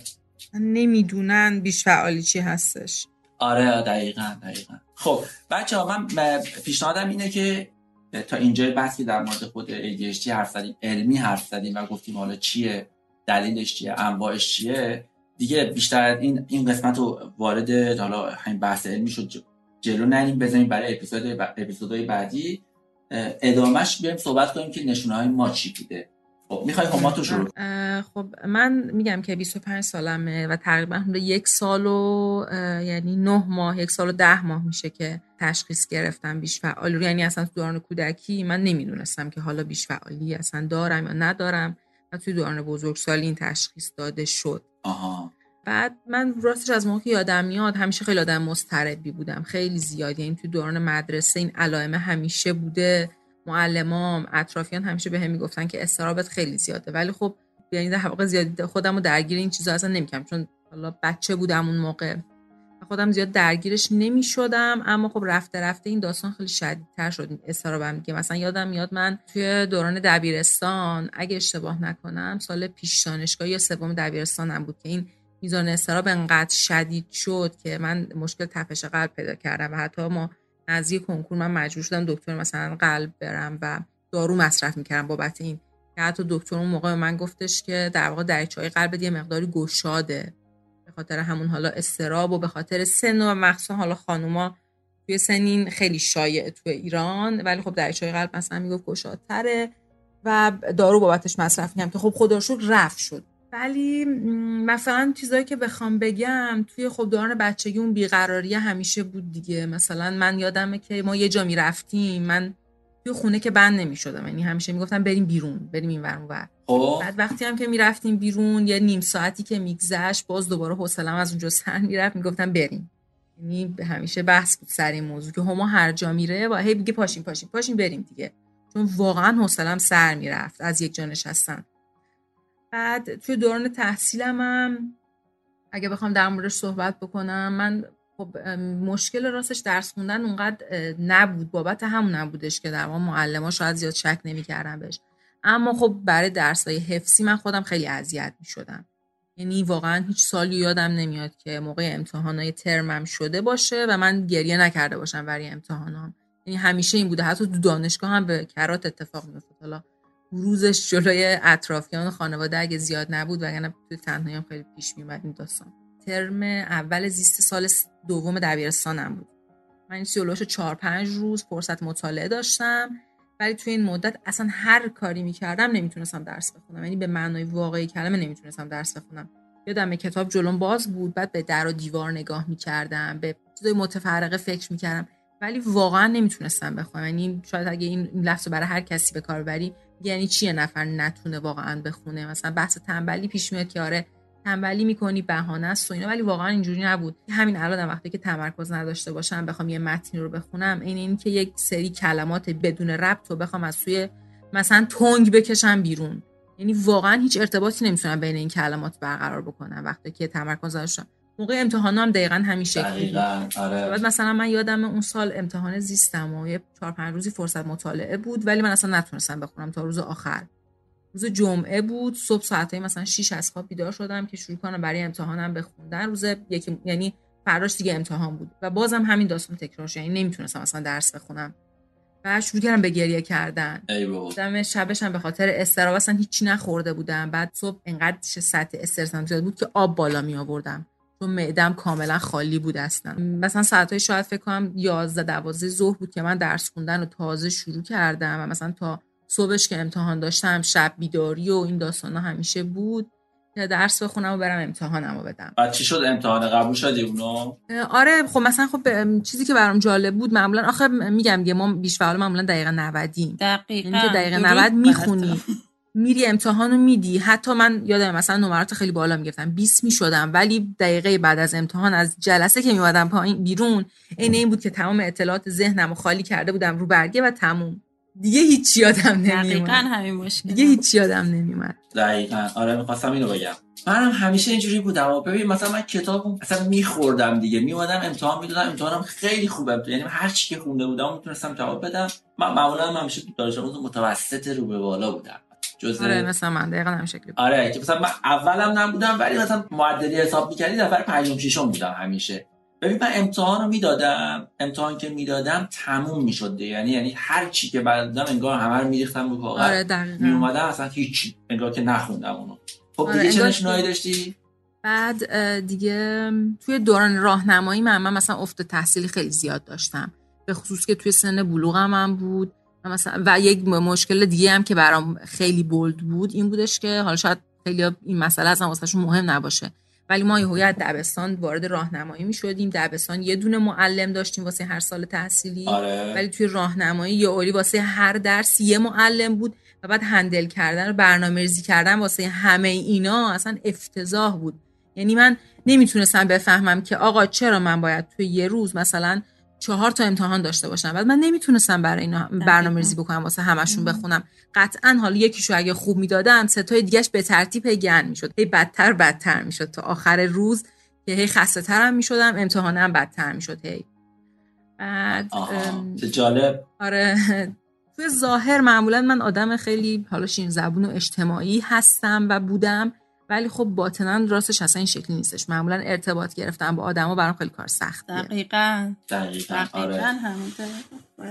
نمی‌دونن بیش فعالی چی هستش.
آره دقیقا دقیقا. خب بچه ها من پیشنهادم اینه که تا اینجا بحثی در مورد خود ADHD حرف زدیم علمی حرف زدیم و گفتیم حالا چیه دلیلش چیه انواعش چیه. دیگه بیشتر این این قسمت رو وارد حالا همین بحث علمی شد جلو نریم بزنیم برای اپیزود اپیزودهای بعدی. ادامهش بیایم صحبت کنیم که نشونه های ما چی بوده. خب می‌خوای ما تو شروع
خب من میگم که 25 سالمه و تقریبا یک سال و یعنی 9 ماه یک سال و ده ماه میشه که تشخیص گرفتم بیش فعال. یعنی اصلا تو دوران کودکی من نمی‌دونستم که حالا بیش فعالی اصلا دارم یا ندارم و توی دوران بزرگسالی این تشخیص داده شد.
آها.
بعد من راستش از موقع یادم میاد همیشه خیلی آدم مضطربی بودم خیلی زیاد. یعنی توی دوران مدرسه این علائم همیشه بوده. معلمام اطرافیان همیشه به هم می‌گفتن که استرابت خیلی زیاده. ولی خب یعنی در واقع زیاد خودم درگیر این چیزا اصلا نمی‌کنم چون حالا بچه بودم اون موقع. خودم زیاد درگیرش نمی شدم اما خب رفته رفته این داستان خیلی شدیدتر شد استرابم دیگه. مثلا یادم میاد من توی دوران دبیرستان اگه اشتباه نکنم سال پیش دانشگاه یا سوم دبیرستانم بود که این میزان استراب انقدر شدید شد که من مشکل تپش قلب پیدا کردم. و حتی ما نزدیک کنکور من مجبور شدم دکتر مثلا قلب برم و دارو مصرف می‌کردم بابت این. که حتی دکتر اون موقع من گفتش که در واقع دریچه های قلب یه مقداری گشاده. به خاطر همون حالا استراب و به خاطر سن و مخصوصا حالا خانوما توی سنین خیلی شایع تو ایران. ولی خب دریچه های قلب مثلا می‌گفت گشادتره و دارو بابتش مصرف می‌کنم که خب خدا رفت شد. ولی مثلا چیزایی که بخوام بگم توی خب دوران بچگی اون بیقراری همیشه بود دیگه. مثلا من یادمه که ما یه جا می‌رفتیم من توی خونه که بند نمی‌شدم. یعنی همیشه می‌گفتم بریم بیرون بریم این ور اونور
خب.
بعد وقتی هم که می‌رفتیم بیرون یه نیم ساعتی که میگذشت باز دوباره حوصلم از اونجا سر می‌رفت می‌گفتم بریم. یعنی همیشه بحث بود سر این موضوع که هما هر جا میره و هی بگه پاشیم پاشیم پاشیم بریم دیگه. چون واقعا حوصلم سر می‌رفت از یک جا نشستن. بعد توی دوران تحصیلم هم اگه بخوام در موردش صحبت بکنم من خب مشکل راستش درس خوندن اونقدر نبود. بابت همون نبودش که در معلم شاید زیاد شک نمی‌کردن بهش. اما خب برای درس های حفظی من خودم خیلی اذیت می شدم یعنی واقعا هیچ سالی یادم نمیاد که موقع امتحان های ترمم شده باشه و من گریه نکرده باشم برای امتحانام. یعنی همیشه این بوده. حتی تو دانشگاه هم به کرات اتفاق میفته حالا روزش جلوی اطرافیان خانواده اگه زیاد نبود وگرنه توی تنهایی خیلی پیش میومد این داستان. ترم اول زیست سال دوم دبیرستانم بود. من سیولوش چهار پنج روز فرصت مطالعه داشتم ولی توی این مدت اصلا هر کاری می‌کردم نمی‌تونستم درس بخونم. یعنی به معنای واقعی کلمه نمی‌تونستم درس بخونم. یادم کتاب جلوم باز بود بعد به در و دیوار نگاه می‌کردم به چیزای متفرقه فکر می‌کردم. ولی واقعا نمی‌تونستم بخونم. یعنی شاید اگه این لفظ برای هر کسی به کار بری یعنی چیه نفر نتونه واقعا بخونه؟ مثلا بحث تنبلی پیش میاد که آره تنبلی می‌کنی بهانه است و اینا ولی واقعا اینجوری نبود. همین الان وقتی که تمرکز نداشته باشم بخوام یه متنی رو بخونم این این که یک سری کلمات بدون ربط رو بخوام از سوی مثلا تنگ بکشم بیرون. یعنی واقعا هیچ ارتباطی نمی‌تونم بین این کلمات برقرار بکنم وقتی که تمرکز داشتم موقع امتحانم هم دقیقا همین شکلی آره. بعد مثلا من یادم اون سال امتحان زیستم و یه چهار پنج روزی فرصت مطالعه بود ولی من اصلا نتونستم بخونم تا روز آخر. روز جمعه بود صبح ساعتای مثلا 6 از خواب بیدار شدم که شروع کنم برای امتحانم بخوندن. روز یکی یعنی فراش دیگه امتحان بود و بازم همین داستان تکرار شد یعنی نمی‌تونستم اصلا درس بخونم. و شروع کردم به گریه کردن. دم شبش هم به خاطر استراب اصلا هیچی نخورده بودم. بعد صبح انقدر سطح استرسم زیاد بود که آب بالا می آوردم چون معدم کاملا خالی بود اصلا. مثلا ساعتهای شاید فکر کنم 11 12 ظهر بود که من درس خوندن رو تازه شروع کردم و مثلا تا صبحش که امتحان داشتم شب بیداری و این داستانا همیشه بود. که درس بخونم و برم امتحانم رو بدم.
بعد چی شد؟ امتحان قبول شدی اونو؟
آره خب مثلا خب چیزی که برام جالب بود معمولا آخه میگم دیگه ما بیش فعال معمولا دقیقه 90
دقیقاً.
یعنی که دقیقه 90 می‌خونی. میری امتحان رو میدی. حتی من یادم مثلا نمرات خیلی بالا می‌گرفتم. 20 می‌شدم. ولی دقیقه بعد از امتحان از جلسه که میومدم پایین بیرون عین این بود که تمام اطلاعات ذهنم رو خالی کرده بودم رو برگه و تموم. دیگه هیچ یادم نمیومد
دقیقاً همین مشکل
دیگه هیچ یادم نمیومد
دقیقاً. آره می‌خواستم اینو بگم. منم همیشه اینجوری بودم. و ببین مثلا من کتاب اصلا میخوردم دیگه. میومدم امتحان می‌دادم. امتحانم خیلی خوبه. یعنی هر چی که خونده بودم می‌تونستم جواب بدم. من معمولا من همیشه دانش آموز متوسط رو به بالا بودم.
جزء آره مثلا من دقیقاً هم شکلی
آره که مثلا من اولم نبودم ولی مثلا معدلی حساب می‌کردی نفر پنجم ششم بودم همیشه. ببین من امتحان رو می‌دادم امتحان که می‌دادم تموم می‌شد یعنی یعنی هر چی که بعدم انگار همه رو میریختم رو کاغذ.
آره
می اومدم اصلا هیچ انگار که نخوندم اونو. خب آره دیگه چه نشونایی داشتی؟
بعد دیگه توی دوران راهنمایی من, من مثلا افت تحصیلی خیلی زیاد داشتم. به خصوص که توی سن بلوغم هم بود. مثلا و یک مشکل دیگه هم که برام خیلی بولد بود این بودش که حالا شاید خیلی این مسئله اصلا واسهشون مهم نباشه. ولی ما یه دبستان وارد راهنمایی می شدیم دبستان یه دونه معلم داشتیم واسه هر سال تحصیلی.
آره.
ولی توی راهنمایی یه اولی واسه هر درس یه معلم بود و بعد هندل کردن و برنامه ریزی کردن واسه همه اینا اصلا افتضاح بود. یعنی من نمی‌تونستم بفهمم که آقا چرا من باید توی یه روز مثلا چهار تا امتحان داشته باشم. بعد من نمی‌تونستم برای اینا برنامه ریزی بکنم واسه همشون بخونم. قطعا حالا یکیشو اگه خوب می‌دادم ستای دیگهش به ترتیب گن می‌شد. هی بدتر بدتر می‌شد. تا آخر روز که هی خسته ترم می‌شدم امتحانم بدتر می‌شد هی. بعد
جالب.
آره. توی ظاهر معمولا من آدم خیلی حالا شین زبون و اجتماعی هستم و بودم. ولی خب باطنا راستش اصلا این شکلی نیستش. معمولا ارتباط گرفتن با آدما برام خیلی کار سختیه
دقیقاً.
دقیقاً, آره.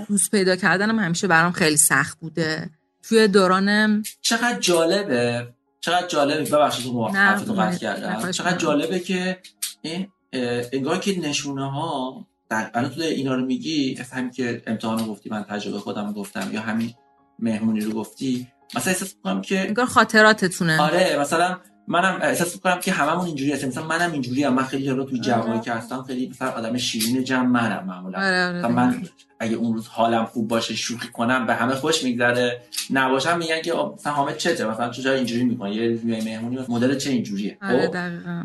دوست پیدا کردنم همیشه برام خیلی سخت بوده. توی دوران
چقدر جالبه. چقدر جالبه. ببخشید تو حرفتو قطع کردم. چقدر جالبه که این انگار که نشونه ها در الان تو اینا رو میگی همین که امتحان رو گفتی من تجربه خودم رو گفتم یا همین مهمونی رو گفتی مثلا احساس می‌کنم که
انگار خاطراتتونه.
آره مثلا منم احساس می‌کنم که هممون اینجوری هستیم. مثلا منم اینجوری هم. من خیلی رو توی آره. که هستم خیلی مثلا آدم شیرین جمع منم معمولا.
آره آره
من اگه اون روز حالم خوب باشه شوخی کنم به همه خوش میگذره. نباشم میگن که مثلا حامد چته؟ مثلا چرا اینجوری می‌کنه یه مهمونی مدل چه اینجوریه؟
خب؟ دقیقاً.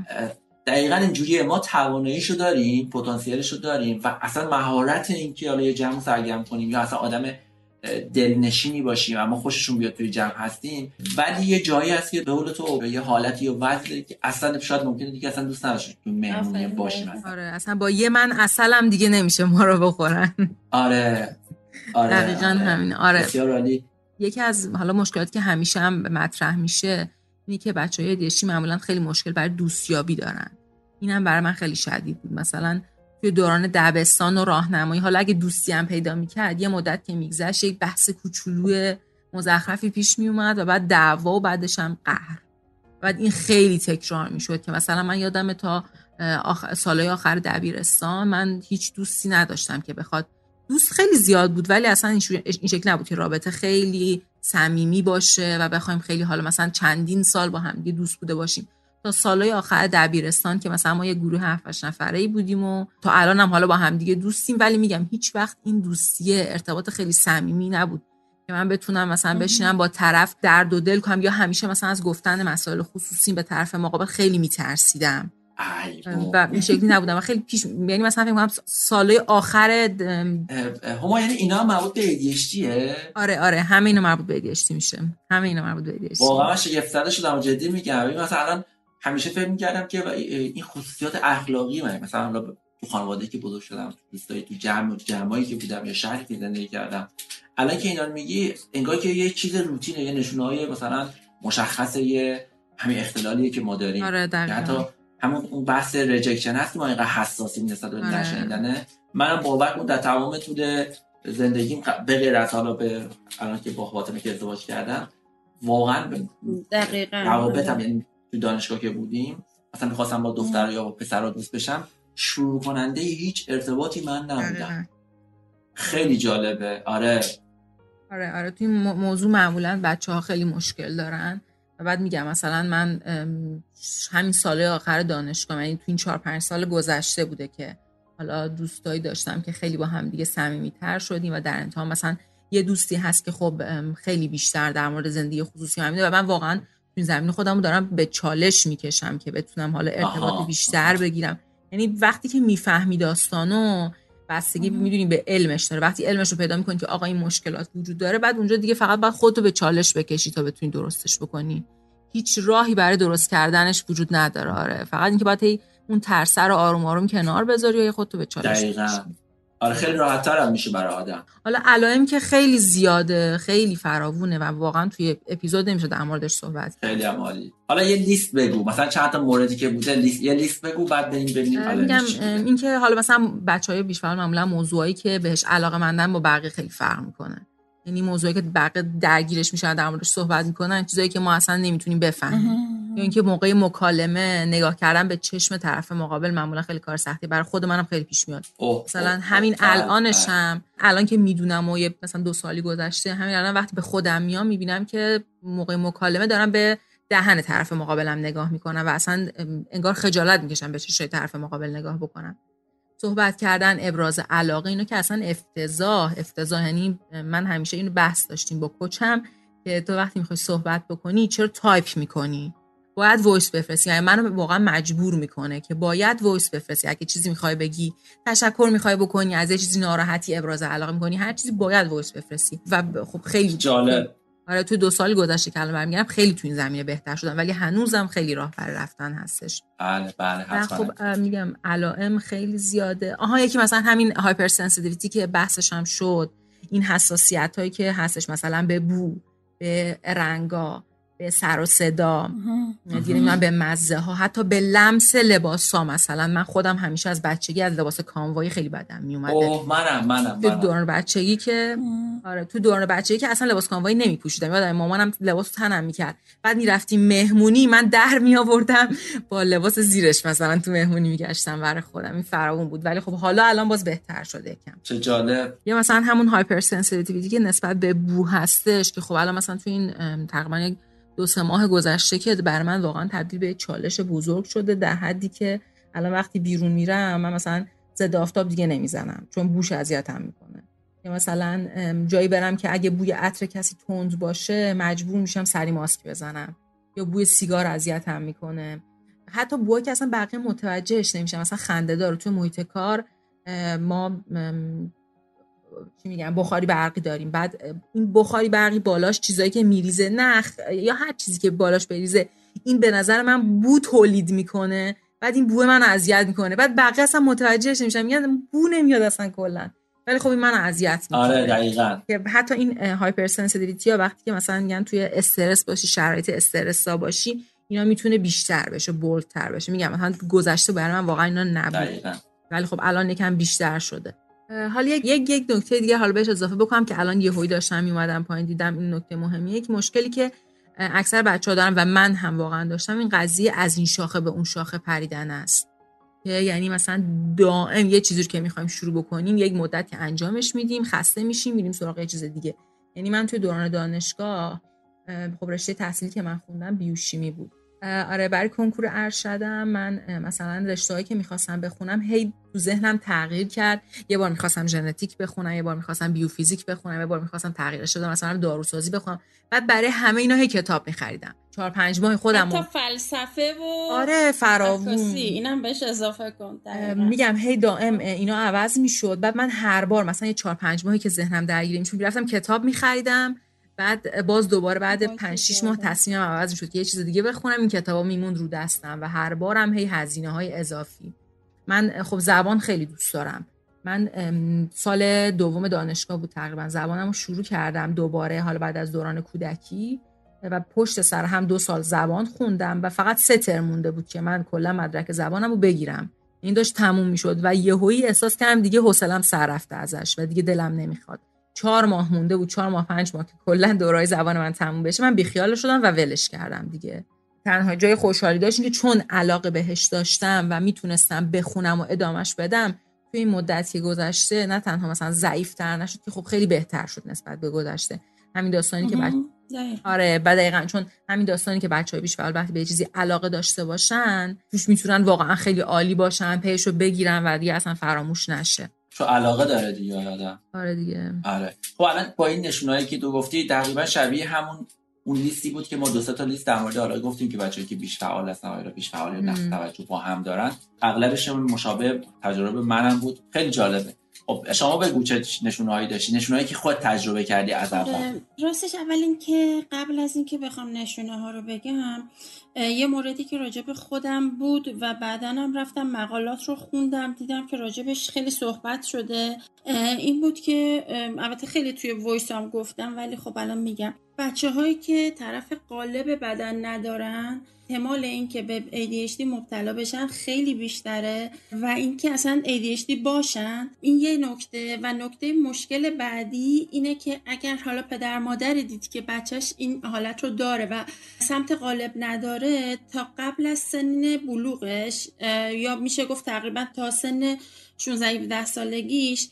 دقیقا اینجوریه. ما تواناییشو داریم پتانسیلشو داریم و اصلا مهارت اینکه حالا یه جمع سرگرم کنیم یا اصلا آدم دلنشینی باشیم اما خوششون بیاد توی جمع هستیم. ولی یه جایی هست که دولت تو یه حالتی یا وضعی که اصلا شاید ممکنه دیگه اصلا دوست نداشته تو مهمونی باشیم
آره اصلا با یه من اصلم دیگه نمیشه ما رو بخورن.
آره آره
دقیقا آره. همین آره.
بسیار عالی.
یکی از حالا مشکلاتی که همیشه هم مطرح میشه اینه که بچه های دیشی معمولا خیلی مشکل برای دوستیابی دارن. اینم برای من خیلی شدید بود. مثلا توی دوران دبستان و راهنمایی. حالا اگه دوستی هم پیدا می‌کرد یه مدت که میگذشت یک بحث کوچولو مزخرفی پیش میومد و بعد دعوا و بعدش هم قهر. بعد این خیلی تکرار می‌شد که مثلا من یادم تا آخر سالهای آخر دبیرستان من هیچ دوستی نداشتم که بخواد. دوست خیلی زیاد بود ولی اصلا این شکل نبود که رابطه خیلی صمیمی باشه و بخوایم خیلی حالا مثلا چندین سال با هم دوست بوده باشیم. تا سالهای آخر دبیرستان که مثلا ما یه گروه هفت نفره ای بودیم و تا الان هم حالا با هم دیگه دوستیم ولی میگم هیچ وقت این دوستیه ارتباط خیلی صمیمی نبود که من بتونم مثلا بشینم با طرف درد و دل کنم یا همیشه مثلا از گفتن مسائل خصوصی به طرف مقابل خیلی میترسیدم. و این شکلی نبودم و خیلی پیش یعنی مثلا فکر کنم سالهای آخر
هما یعنی اینا مربوط به ایدیشتیه
آره آره همه اینا مربوط به ایدیشتی میشه. همه اینا مربوط به ایدیشتی
واقعا شگفت زده شدم جدی میگم. مثلا همیشه فکر می‌کردم که این خصوصیات اخلاقی من مثلا تو خانواده که بزرگ شدم دوستایی تو جمع جمعایی که بودم یا شهری که زندگی کردم. الان که اینا میگی انگار که یه چیز روتینه یه نشونه های مثلا مشخص یه همین اختلالیه که ما داریم.
آره
حتی همون اون بحث ریجکشن هست ما اینقدر حساسیم نسبت به آره. نشنیدنه. منم باور کنم در تمام طول زندگیم به غیر از حالا به الان که با فاطمه که ازدواج کردم واقعا
دقیقاً.
روابطم یعنی تو دانشگاه که بودیم مثلا می‌خواستم با دختر یا با پسر دوست بشم شروع کننده هیچ ارتباطی من نبودم. خیلی جالبه. آره.
آره آره. توی موضوع معمولا بچه ها خیلی مشکل دارن. و بعد میگم مثلا من همین سال آخر دانشگاه یعنی تو این چهار پنج سال گذشته بوده که حالا دوستایی داشتم که خیلی با هم دیگه صمیمیت‌تر شدیم و در انتها مثلا یه دوستی هست که خب خیلی بیشتر در مورد زندگی خصوصی همینه و من واقعا این زمین خودم دارم به چالش می‌کشم که بتونم حالا ارتباط بیشتر بگیرم. یعنی وقتی که می‌فهمی داستانو بستگی می‌دونی به علمش داره. وقتی علمش رو پیدا می‌کنی که آقا این مشکلات وجود داره بعد اونجا دیگه فقط باید خودتو به چالش بکشی تا بتونی درستش بکنی. هیچ راهی برای درست کردنش وجود نداره. آره. فقط اینکه باید اون ترسه رو آروم آروم کنار بذاری یا خودتو به چالش
دقیقاً. آره خیلی راحت هم میشه برای آدم.
حالا علائم که خیلی زیاده خیلی فراوونه و واقعا توی اپیزود نمیشه در موردش صحبت
خیلی عالی. حالا یه لیست بگو. مثلا چند تا موردی که بوده لیست یه لیست بگو بعد بریم ببینیم
میگم این که حالا مثلا بچهای بیشتر معمولا موضوعایی که بهش علاقه مندن با بقیه خیلی فرق می‌کنه. یعنی موضوعی که بقیه درگیرش میشن در موردش صحبت می‌کنن چیزایی که ما اصلا نمی‌تونیم بفهمیم. یا اینکه موقع مکالمه نگاه کردن به چشم طرف مقابل معمولا خیلی کار سختی برای خود منم خیلی پیش میاد. مثلا همین الانشم. الان که می‌دونم و یه مثلا دو سالی گذشته همین الان وقتی به خودم میام می‌بینم که موقع مکالمه دارم به دهن طرف مقابلم نگاه می‌کنم و اصلا انگار خجالت می‌کشم به چشم طرف مقابل نگاه بکنم. صحبت کردن ابراز علاقه اینو که اصلا افتضاح. افتضاح یعنی من همیشه اینو بحث داشتیم با coach م که تو وقتی می‌خوای صحبت بکنی چرا تایپ می‌کنی؟ باید voice بفرستی. یعنی منو واقعا مجبور می‌کنه که باید voice بفرستی. اگه چیزی می‌خوای بگی تشکر می‌خوای بکنی از یه چیزی ناراحتی ابراز علاقه می‌کنی هر چیزی باید voice بفرستی. و خب خیلی
جالب.
آره تو دو سال گذشته که الان برمیگردم خیلی تو این زمینه بهتر شدم ولی هنوزم خیلی راه برای رفتن هستش.
بله بله حتما.
خب میگم علائم خیلی زیاده. آها یکی مثلا همین hyper sensitivity که بحثش هم شد این حساسیت هایی که هستش مثلا به بو به رنگا. به سر و صدا. دیدیم من به مزه ها حتی به لمس لباس ها مثلا. من خودم همیشه از بچگی از لباس کاموایی خیلی بدم می اومده
اوه منم منم
تو دوران بچگی که آره تو دوران بچگی که اصلا لباس کاموایی نمی پوشیدم یادم مامانم لباس تنم می‌کرد. بعد می‌رفتیم مهمونی من در می آوردم با لباس زیرش مثلا تو مهمونی میگشتم برای خودم. این فراون بود. ولی خب حالا الان باز بهتر شده یکم.
چه جالب.
یا مثلا همون hyper sensitivity که نسبت به بو هستش که خب الان مثلا تو این تقریبا دو سه ماه گذشته که برای من واقعا تبدیل به چالش بزرگ شده در حدی که الان وقتی بیرون میرم من مثلا ضد آفتاب دیگه نمی‌زنم چون بوش اذیتم می‌کنه. یا مثلا جایی برم که اگه بوی عطر کسی تند باشه مجبور میشم سری ماسک بزنم. یا بوی سیگار اذیتم می‌کنه. حتی بوی که اصلا بقیه متوجهش نمیشه مثلا خنده داره. تو محیط کار ما چی میگن بخاری برقی داریم. بعد این بخاری برقی بالاش چیزایی که میریزه نخ یا هر چیزی که بالاش بریزه این به نظر من بو تولید می‌کنه. بعد این بو من اذیت می‌کنه. بعد بقیه اصلا متوجهش نمیشن. میگن بو نمیاد اصلا کلا. ولی خب این من اذیت می‌کنه.
آره دقیقاً.
که حتی این hypersensitivity ها وقتی که مثلا میگن توی استرس باشی شرایط استرس باشی اینا می‌تونه بیشتر بشه bold تر بشه. میگم مثلا گذشته برای من واقعا اینا نبود. ولی خب الان یکم بیشتر شده. حالا یک یک نکته دیگه حالا بهش اضافه بکنم که الان یه هوی داشتم میومدم پایین دیدم این نکته مهمیه. یک مشکلی که اکثر بچه ها دارن و من هم واقعا داشتم این قضیه از این شاخه به اون شاخه پریدن است. یعنی مثلا دائم یه چیزی که می‌خوایم شروع بکنیم یک مدت انجامش میدیم خسته میشیم میریم سراغ یه چیز دیگه. یعنی من توی دوران دانشگاه خب رشته تحصیلی که من خوندم بیوشیمی بود. آره برای کنکور ارشدم. من مثلا رشتهایی که می‌خواستم بخونم هی تو ذهنم تغییر کرد. یه بار می‌خواستم ژنتیک بخونم یه بار می‌خواستم بیوفیزیک بخونم یه بار می‌خواستم تغییرش بدم مثلا داروسازی بخونم. بعد برای همه اینا هی کتاب میخریدم. چهار پنج ماه خودم
تا فلسفه و
آره فراوون.
اینم بهش اضافه کن
میگم هی دائم اینا عوض می‌شد. بعد من هر بار مثلا یه چهار پنج ماهی که ذهنم درگیر می‌شد می‌رفتم کتاب میخریدم. بعد باز دوباره بعد 5 6 ماه تصمیمم عوض شد که یه چیز دیگه بخونم این کتابا میموند رو دستم و هر بارم هی هزینه های اضافی. من خب زبان خیلی دوست دارم. من سال دوم دانشگاه بود تقریبا. زبانم رو شروع کردم دوباره حالا بعد از دوران کودکی. و پشت سر هم دو سال زبان خوندم و فقط سه ترم مونده بود که من کلا مدرک زبانم رو بگیرم. این داشت تموم می‌شد و یهویی احساس کردم دیگه حوصلم سر رفته ازش و دیگه دلم نمی‌خواد. چهار ماه مونده بود چهار ماه پنج ماه که کلا دورای زبان من تموم بشه من بیخیال شدم و ولش کردم دیگه. تنها جای خوشحالی داشت که چون علاقه بهش داشتم و می‌تونستم بخونم و ادامش بدم تو این مدت که گذشته نه تنها مثلا ضعیف تر نشد که خب خیلی بهتر شد نسبت به گذشته. همین داستانی که بعد آره بعد دقیقا چون همین داستانی که بچه های بیشتر وقتی به چیزی علاقه داشته باشن توش می‌تونن واقعا خیلی عالی باشن پیشو بگیرن و دیگه اصلا فراموش نشه.
چون علاقه داره دیگه آدم.
آره دیگه.
آره. خب الان با این نشونایی که تو گفتی تقریبا شبیه همون اون لیستی بود که ما دو تا لیست در مورد حالا گفتیم که بچه‌ای که بیش فعال هستن یا بیش فعال نقد توجه با هم دارن. اغلبش مشابه تجربه منم بود. خیلی جالبه. خب شما بگو چه نشونهایی داشتی؟ نشونهایی که خود تجربه کردی از اول.
راستش اول اینکه قبل از اینکه بخوام نشونه ها رو بگم یه موردی که راجب خودم بود و بعدا هم رفتم مقالات رو خوندم دیدم که راجبش خیلی صحبت شده. این بود که البته خیلی توی وایس هم گفتم ولی خب الان میگم. بچه هایی که طرف قالب بدن ندارن احتمال اینکه به ADHD مبتلا بشن خیلی بیشتره و اینکه اصلا ADHD باشن این یه نکته. و نکته مشکل بعدی اینه که اگر حالا پدر مادر دید که بچهش این حالت رو داره و سمت قالب نداره تا قبل از سن بلوغش یا میشه گفت تقریبا تا سن 16 سالگیش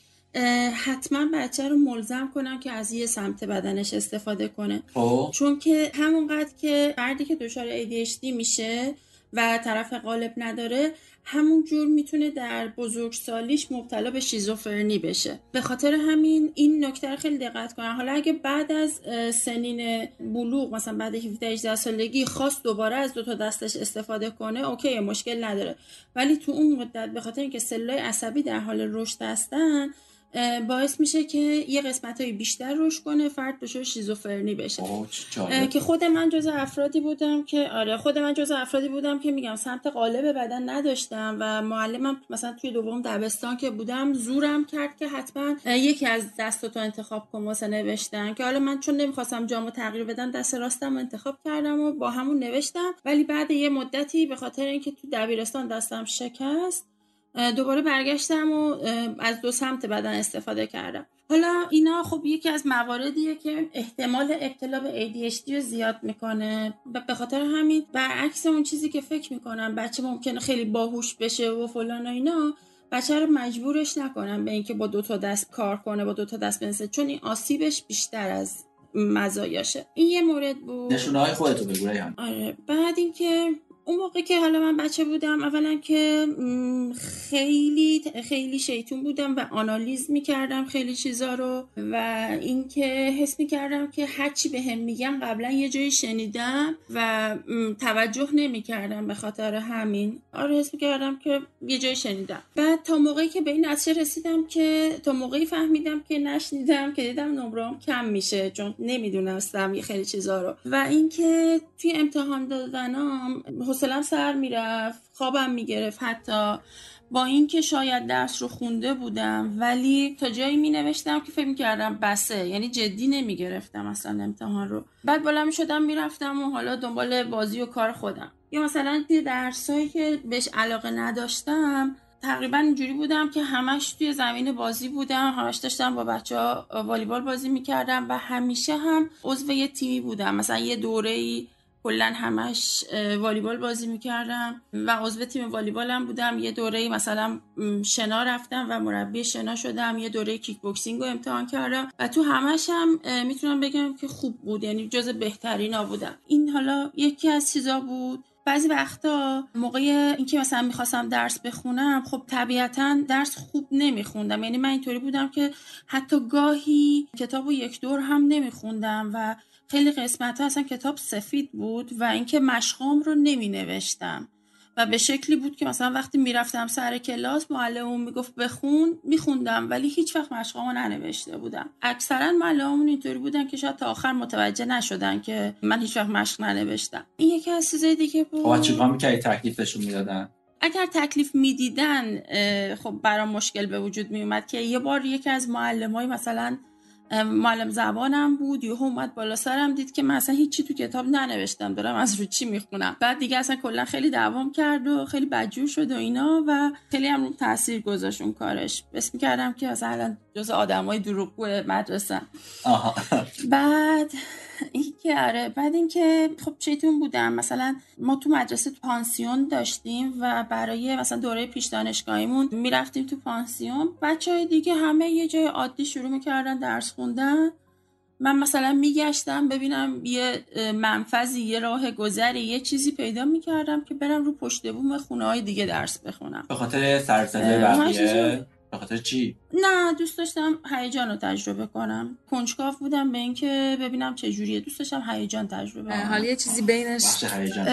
حتما بچه رو ملزم کنم که از یه سمت بدنش استفاده کنه
خب.
چون که همونقدر که فردی که دچار ADHD میشه و طرف قالب نداره همون جور می‌تونه در بزرگسالیش مبتلا به شیزوفرنی بشه. به خاطر همین این نکته خیلی دقت کنن. حالا اگه بعد از سنین بلوغ مثلا بعد 17 18 سالگی خواست دوباره از دو تا دستش استفاده کنه اوکی مشکل نداره. ولی تو اون مدت به خاطر اینکه سلولای عصبی در حال رشد هستن باعث میشه که یه قسمت های بیشتر رشد کنه فرد دچار شیزوفرنی بشه. که خود من جز افرادی بودم که آره خود من جز افرادی بودم که میگم سمت قالب بدن نداشتم و معلمم مثلا توی دوم دبستان که بودم زورم کرد که حتما یکی از دستاتو انتخاب کن واسه نوشتن. که حالا من چون نمی‌خواستم جامو تغییر بدم دست راستم انتخاب کردم و با همون نوشتم. ولی بعد یه مدتی به خاطر اینکه تو دبیرستان دستم شکست دوباره برگشتم و از دو سمت بدن استفاده کردم. حالا اینا خب یکی از مواردیه که احتمال ابتلا به ADHD رو زیاد می‌کنه. و به خاطر همین برعکس اون چیزی که فکر می‌کنم بچه ممکنه خیلی باهوش بشه و فلان و اینا بچه رو مجبورش نکنم به اینکه با دو تا دست کار کنه با دو تا دست بنسه چون این آسیبش بیشتر از مزایاشه. این یه مورد بود.
نشونه های خودتو بگو
آره بعد اینکه اون موقع که حالا من بچه بودم اولا که خیلی خیلی شیطون بودم و آنالیز می‌کردم خیلی چیزا رو و اینکه حس می‌کردم که هرچی به هم میگم قبلا یه جایی شنیدم و توجه نمی‌کردم به خاطر همین. آره حس می‌کردم که یه جایی شنیدم. بعد تا موقعی که به این نتیجه رسیدم که تا موقعی فهمیدم که نشنیدم که دیدم نمرام کم میشه چون نمی‌دونستم یه خیلی چیزا رو. و اینکه توی امتحان دادنام حوصلم سر می‌رفت خوابم می‌گرفت حتی. با اینکه شاید درس رو خونده بودم ولی تا جایی می نوشتم که فکر کردم بسه یعنی جدی نمی گرفتم اصلا امتحان رو. بعد بالا می شدم می‌رفتم و حالا دنبال بازی و کار خودم. یا مثلا درسایی که بهش علاقه نداشتم تقریبا اینجوری بودم که همش توی زمین بازی بودم همش داشتم با بچه ها والیبال بازی می‌کردم و همیشه هم عضو یه تیمی بودم. مثلا یه دوره ای کلا همش والیبال بازی می‌کردم و عضو تیم والیبالم بودم. یه دوره مثلا شنا رفتم و مربی شنا شدم. یه دوره کیک بوکسینگ رو امتحان کردم و تو همش هم می‌تونم بگم که خوب بود یعنی جز بهترینا بودم این حالا یکی از چیزا بود. بعضی وقتا موقع اینکه مثلا می‌خواستم درس بخونم خب طبیعتا درس خوب نمیخوندم. یعنی من اینطوری بودم که حتی گاهی کتاب و یک دور هم نمیخوندم و خیلی قسمت ها اصلا کتاب سفید بود و اینکه مشقام رو نمی نوشتم و به شکلی بود که مثلا وقتی می‌رفتم سر کلاس معلممون می‌گفت بخون میخوندم ولی هیچ وقت مشقامو ننوشته بودم. اکثرا معلممون اینطوری بودن که شاید تا آخر متوجه نشدن که من هیچ وقت مشق ننوشتم. این یکی از چیزای دیگه بود.
خب چیکار می‌کردی تکلیفشون می‌دادن؟
اگر تکلیف می‌دیدن خب برام مشکل به وجود میومد که یه بار یکی از معلمای مثلا معلم زبانم بود. یهو اومد بالا سرم دید که من اصلا هیچی تو کتاب ننوشتم. دارم از رو چی می‌خونم. بعد دیگه اصلا کلا خیلی دوام کرد و خیلی بدجور شد و اینا و خیلی هم رو تاثیر گذاشت اون کارش. بس می‌کردم که مثلا جز آدمای دروغگو مدرسه بعد که آره بعد اینکه خب چیتون بودم. مثلا ما تو مدرسه تو پانسیون داشتیم و برای مثلا دوره پیش دانشگاهیمون می‌رفتیم تو پانسیون. بچه های دیگه همه یه جای عادی شروع می‌کردن درس خوندن. من مثلا میگشتم ببینم یه منفذی یه راه گذری یه چیزی پیدا می‌کردم که برم رو پشت بوم خونه های دیگه درس بخونم.
به خاطر سرسده بقیه. به خاطر چی؟
نه دوست داشتم هیجان رو تجربه کنم. کنجکاو بودم به اینکه ببینم چه جوریه. دوست داشتم هیجان تجربه کنم.
حالا یه چیزی بینش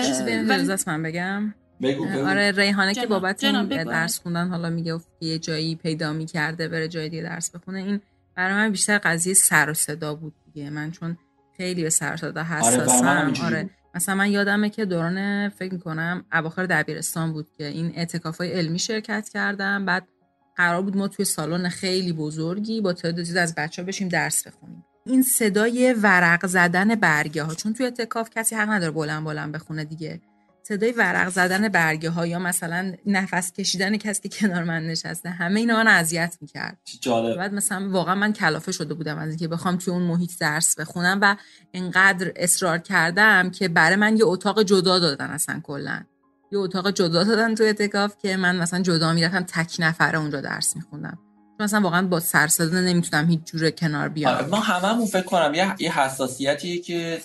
چیزی بین من بگم.
بگو بگو.
آره ریحانه که بابت این درس خوندن حالا میگه یه جایی پیدا می‌کرده بره جای دیگه درس بخونه. این برای من بیشتر قضیه سر و صدا بود دیگه. من چون خیلی به سر و صدا آره، حساسم. آره, آره. مثلا من یادمه که دوران فکر کنم اواخر دبیرستان بود که این اعتکافای علمی شرکت کردم. بعد قرار بود ما توی سالن خیلی بزرگی با تعداد زیاد از بچه ها بشیم درس بخونیم. این صدای ورق زدن برگه ها چون توی اتکاف کسی حق نداره بلند بلند بخونه دیگه. صدای ورق زدن برگه ها یا مثلا نفس کشیدن کسی که کنار من نشسته همه اینا من اذیت می‌کرد.
جالب.
بعد مثلا واقعا من کلافه شده بودم از اینکه بخوام توی اون محیط درس بخونم و انقدر اصرار کردم که برای من یه اتاق جدا دادن اصلا کلا. یه اتاق جدا دادن تو اعتکاف که من مثلا جدا می‌رفتم تک نفره اونجا درس میخوندم. مثلا واقعا با سرسده نمی‌تونم هیچ جور کنار بیام.
آره، ما هممون فکر کنم یه, حساسیتیه که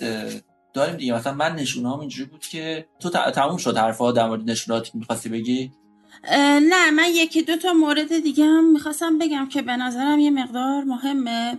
داریم دیگه. مثلا من نشونام اینجوری بود که تو تموم شد حرفا در مورد نشوناتی می‌خواستی بگی؟
نه من یکی دو تا مورد دیگه هم می‌خواستم بگم که به نظرم یه مقدار مهمه.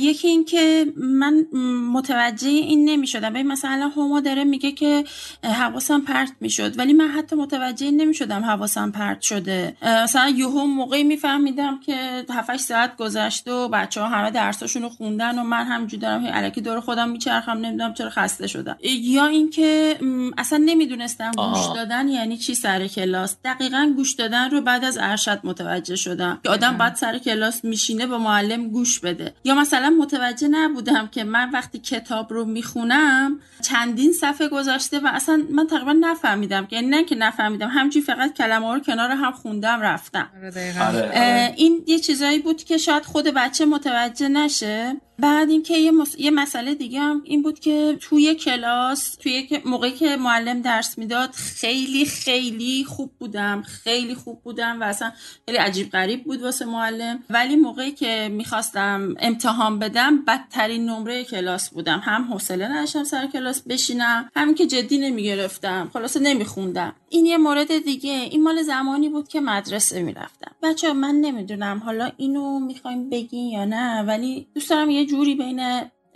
یکی این که من متوجه این نمی‌شدم. ببین مثلا هما داره میگه که حواسم پرت می‌شد ولی من حتی متوجه نمی‌شدم حواسم پرت شده. مثلا یهو موقعی میفهمیدم که 7 ساعت گذشته و بچه ها همه درساشون رو خوندن و من همجوری دارم علکی دور خودم میچرخم نمی‌دونم چرا خسته شدم. یا اینکه اصلا نمی‌دونستم گوش دادن یعنی چی سر کلاس. دقیقا دقیقا گوش دادن رو بعد از ارشد متوجه شدم که آدم بعد سر کلاس میشینه با معلم گوش بده یا مثلا متوجه نبودم که من وقتی کتاب رو می‌خونم چندین صفحه گذاشته و اصلا من تقریبا نفهمیدم یعنی نه که نفهمیدم همچی فقط کلمه رو کنار هم خوندم رفتم
آره, آره. آره.
این یه چیزایی بود که شاید خود بچه متوجه نشه بعد اینکه یه, یه مسئله دیگه هم این بود که توی کلاس توی موقعی که معلم درس می‌داد خیلی خیلی خوب بودم خیلی خوب بودم و اصلا خیلی عجیب غریب بود واسه معلم. ولی موقعی که می‌خواستم امتحان بدم بدترین نمره کلاس بودم. هم حوصله نداشتم سر کلاس بشینم همین که جدی نمی‌گرفتم. خلاصه نمیخوندم. این یه مورد دیگه. این مال زمانی بود که مدرسه می‌رفتم. بچه من نمی‌دونم حالا اینو می‌خوایم بگین یا نه ولی دوست دارم یه جوری بین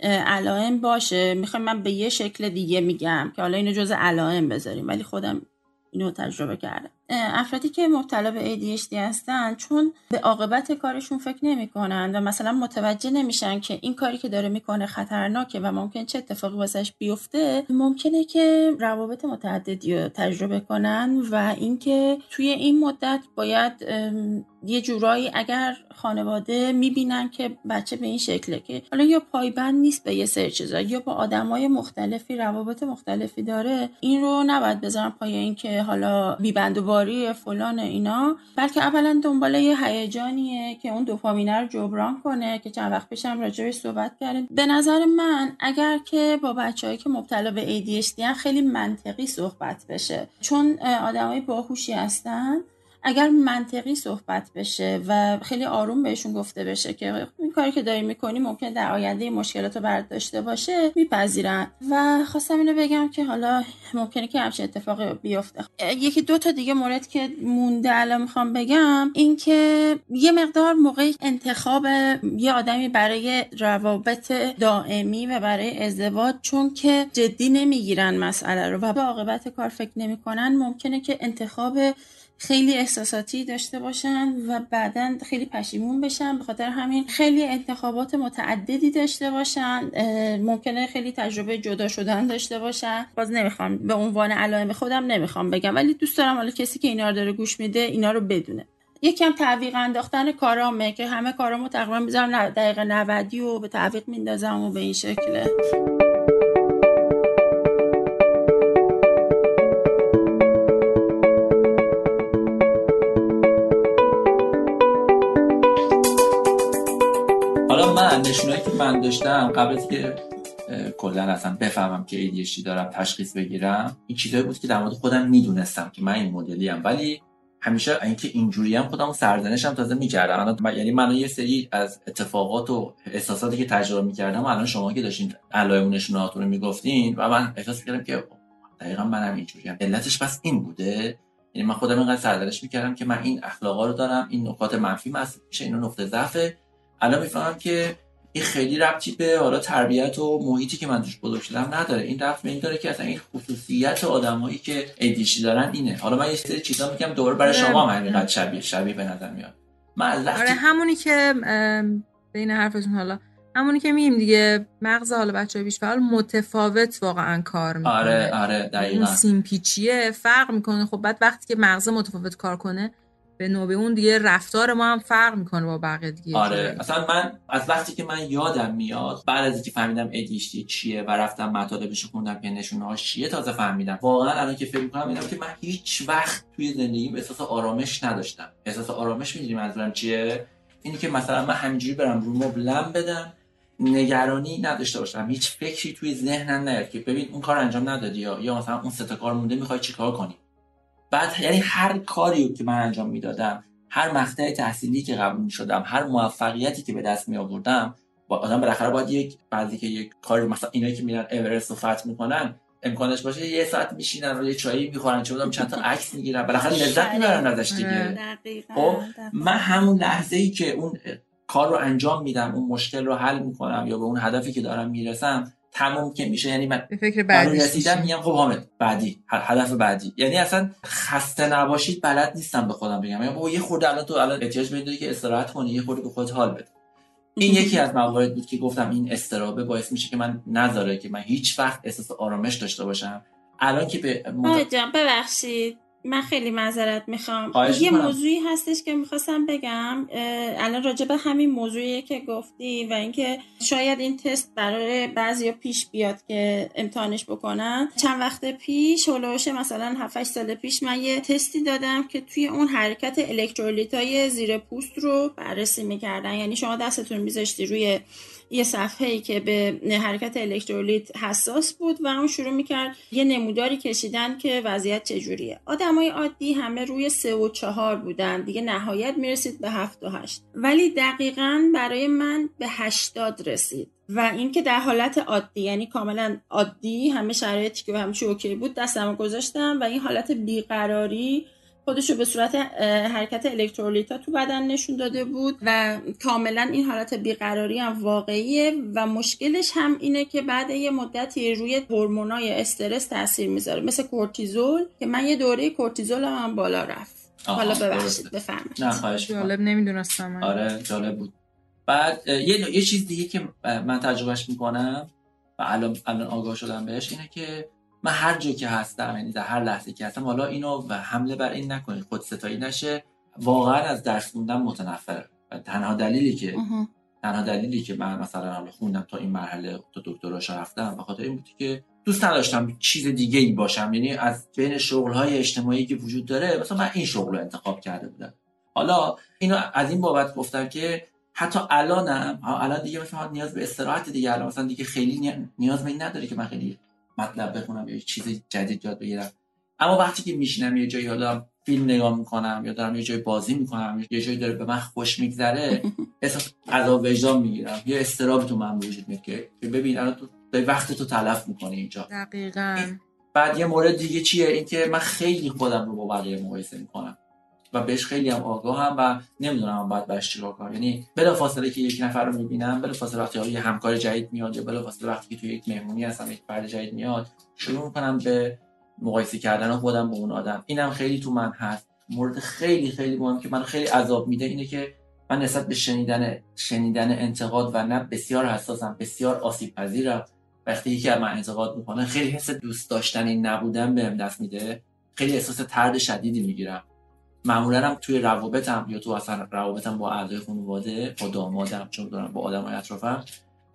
علائم باشه. می‌خوایم من به یه شکل دیگه میگم که حالا اینو جز علائم بذاریم ولی خودم اینو تجربه کردم. افرادی که مبتلا به ADHD هستن چون به عاقبت کارشون فکر نمی کنن و مثلا متوجه نمیشن که این کاری که داره می‌کنه خطرناکه و ممکن چه اتفاقی واسش بیفته ممکنه که روابط متعددی رو تجربه کنن و اینکه توی این مدت باید یه جورایی اگر خانواده می‌بینن که بچه به این شکله که حالا یا پایبند نیست به یه سری چیزا یا با آدمای مختلفی روابط مختلفی داره این رو نباید بذارن پای اینکه حالا بیبند و سواری فلان اینا بلکه اولا دنبال یه هیجانیه که اون دوپامینه رو جبران کنه که چند وقت پیشم راجعش صحبت کردیم. به نظر من اگر که با بچههایی که مبتلا به ADHD خیلی منطقی صحبت بشه. چون آدمای باهوشی هستن. اگر منطقی صحبت بشه و خیلی آروم بهشون گفته بشه که این کاری که داری می‌کنی ممکن در آینده مشکلات رو برد داشته باشه میپذیرن. و خواستم اینو بگم که حالا ممکنه که همچین اتفاقی بیفته. یکی دو تا دیگه مورد که مونده الان می‌خوام بگم این که یه مقدار موقع انتخاب یه آدمی برای روابط دائمی و برای ازدواج چون که جدی نمی‌گیرن مسئله رو و به عاقبت کار فکر نمی‌کنن ممکنه که انتخاب خیلی احساساتی داشته باشن و بعدا خیلی پشیمون بشن به خاطر همین. خیلی انتخابات متعددی داشته باشن ممکنه خیلی تجربه جدا شدن داشته باشن. باز نمی‌خوام به عنوان علائم خودم نمی‌خوام بگم ولی دوست دارم حالا کسی که اینا رو داره گوش میده اینا رو بدونه. یکم تعویق انداختن کارامه که همه کارامو تقریبا می‌ذارم دقیقه 90 و به تعویق میندازم و به این شکله.
نشونایی که من داشتم قبل از که کلا اصلا بفهمم که ADHD دارم تشخیص بگیرم این چیزایی بود که در مورد خودم می‌دونستم که من این مدلی ام. ولی همیشه اینکه اینجوری هم خودم سرزنشم تازه می‌کردم. یعنی من یه سری از اتفاقات و احساساتی که تجربه می‌کردم الان شما که داشتین علائم نشونات رو می‌گفتین و من احساس کردم که دقیقا منم اینجوری هم علتش بس این بوده. یعنی من خودم اینقدر سرزنش می‌کردم که من این اخلاقا رو دارم این نکات منفی میشه اینو نقطه ضعفه. الان می‌فهمم که این خیلی ربطی به حالا تربیت و محیطی که من توش بزرگ شدم نداره. این ربط به این داره که اصلا این خصوصیت آدمایی که ایدیشی دارن اینه. حالا من یه سری چیزا میگم دوباره برای شما هم همینقدر شبیه شبیه به نظر میاد.
من آره همونی که بین حرفتون حالا همونی که میگیم دیگه مغز حالا بچه بیش فعال متفاوت واقعا کار می‌کنه.
آره آره دقیقا.
اون سیمپیچیه فرق می‌کنه. خب بعد وقتی که مغز متفاوت کار کنه به نوبه اون دیگه رفتار ما هم فرق می‌کنه با بقیه دیگه
آره مثلا من از وقتی که من یادم میاد بعد از اینکه فهمیدم ادیشتی چیه و رفتم مطالبش خوندم که نشونه هاش چیه تازه فهمیدم. واقعا الان که فکر می‌کنم اینم که من هیچ وقت توی زندگیم احساس آرامش نداشتم. احساس آرامش می‌دونی منظورم چیه؟ اینی که مثلا من همینجوری برم رو مبلم بدم نگرانی نداشته باشم. هیچ فکری توی ذهنم نیاد که ببین اون کار انجام ندادی یا یا مثلا اون سه کار مونده می‌خوای چیکار کنی؟ بعد یعنی هر کاری که من انجام می‌دادم هر مقطع تحصیلی که قبول شدم هر موفقیتی که به دست می آوردم با آدم بالاخره باید یک بعضی که یک کاری مثلا اینایی که میرن اورست رو فتح می‌کنن امکانش باشه یه ساعت میشینن یه چایی می‌خورن چه بودم چند تا عکس می‌گیرن بالاخره لذت می‌برن ازش دیگه. خب من همون لحظه ای که اون کار رو انجام میدم اون مشکل رو حل می‌کنم یا به اون هدفی که دارم می‌رسم تموم که میشه. یعنی من
به فکر بعدی.
رسیدم میگم خب حامد بعدی هدف بعدی. یعنی اصلا خسته نباشید بلد نیستم به خودم بگم. یعنی یه خورده الان تو الان احتیاج به که استراحت کنی یه خورده به خودت حال بده. این یکی از موارد بود که گفتم این استرابه باعث میشه که من نذاره که من هیچ وقت احساس آرامش داشته باشم. الان که به
مد... ببخشید. من خیلی معذرت می‌خوام. یه موضوعی هستش که می‌خواستم بگم. الان راجع به همین موضوعی که گفتی و اینکه شاید این تست برای بعضی پیش بیاد که امتحانش بکنن. چند وقت پیش هلوش مثلا 7 سال پیش من یه تستی دادم که توی اون حرکت الکترولیت های زیر پوست رو بررسی می‌کردن. یعنی شما دستتون میذاشتی روی یه صفحه ای که به حرکت الکترولیت حساس بود و اون شروع می‌کرد یه نموداری کشیدن که وضعیت چجوریه. آدمای عادی همه روی سه و چهار بودن. دیگه نهایت می‌رسید به هفت و هشت. ولی دقیقا برای من به هشتاد رسید. و اینکه در حالت عادی یعنی کاملا عادی همه شرایطی که همچی اوکی بود دستم گذاشتم و این حالت بیقراری خودش رو به صورت حرکت الکترولیتا تو بدن نشون داده بود و کاملا این حالت بیقراری هم واقعیه و مشکلش هم اینه که بعد یه مدتی روی هورمونای استرس تاثیر می‌ذاره مثل کورتیزول که من یه دوره کورتیزول هم بالا رفت. حالا ببخشید بفرمایید.
نه خواهش
جالب نمی‌دونستم.
آره جالب بود. بعد یه یه چیز دیگه که من تجربهش می‌کنم و الان الان آگاه شدم بهش اینه که من هر جا که هستم یعنی در هر لحظه که هستم حالا اینو و حمله بر این نکنید خود ستایی نشه. واقعا از درس خوندن متنفر و تنها دلیلی که تنها دلیلی که من مثلا حالا خوندم تا این مرحله تا دکتراش رفتم به خاطر این بود که دوست نداشتم چیز دیگه ای باشم. یعنی از بین شغل های اجتماعی که وجود داره مثلا من این شغل رو انتخاب کرده بودم. حالا اینو از این بابت گفتم که حتی الانم الان دیگه مثلا نیاز به استراحت دیگه الان مثلا دیگه خیلی نیاز به این نداره که من خیلی مطلب بخونم یا چیز جدید یاد بگیرم. اما وقتی که میشینم یه جایی حالا فیلم نگاه می‌کنم یا دارم یه جایی بازی می‌کنم یه جایی داره به من خوش میگذره احساس عذاب وجدان می‌گیرم. یه استراب تو من وجود میاد که ببین الان تو وقت تو تلف می‌کنی اینجا.
دقیقا.
بعد یه مورد دیگه چیه؟ اینکه من خیلی خودم رو با بقیه مقایسه می‌کنم. و بهش خیلی هم آگاهم و نمی‌دونم باید باش چیکار کنم. یعنی بلا فاصله که یک نفر رو می‌بینم بلا فاصله وقتی یه همکار جدید میاد یا بلا فاصله وقتی که توی یک مهمونی هستم یک فرد جدید میاد شروع می‌کنم به مقایسه کردن خودم با اون آدم. اینم خیلی تو من هست. مورد خیلی خیلی مهم که من خیلی عذاب میده اینه که من نسبت به شنیدن شنیدن انتقاد و نه بسیار حساسم بسیار آسیب پذیرم وقتی یکی از من انتقاد می‌کنه خیلی حس دوست داشتنی نبودن بهم دست میده. خیلی احساس ترد شدیدی می‌گیرم. معمولا هم توی روابطم یا تو اصلا روابطم با اعضای خانواده با دامادم چون دارم با آدم اطرافم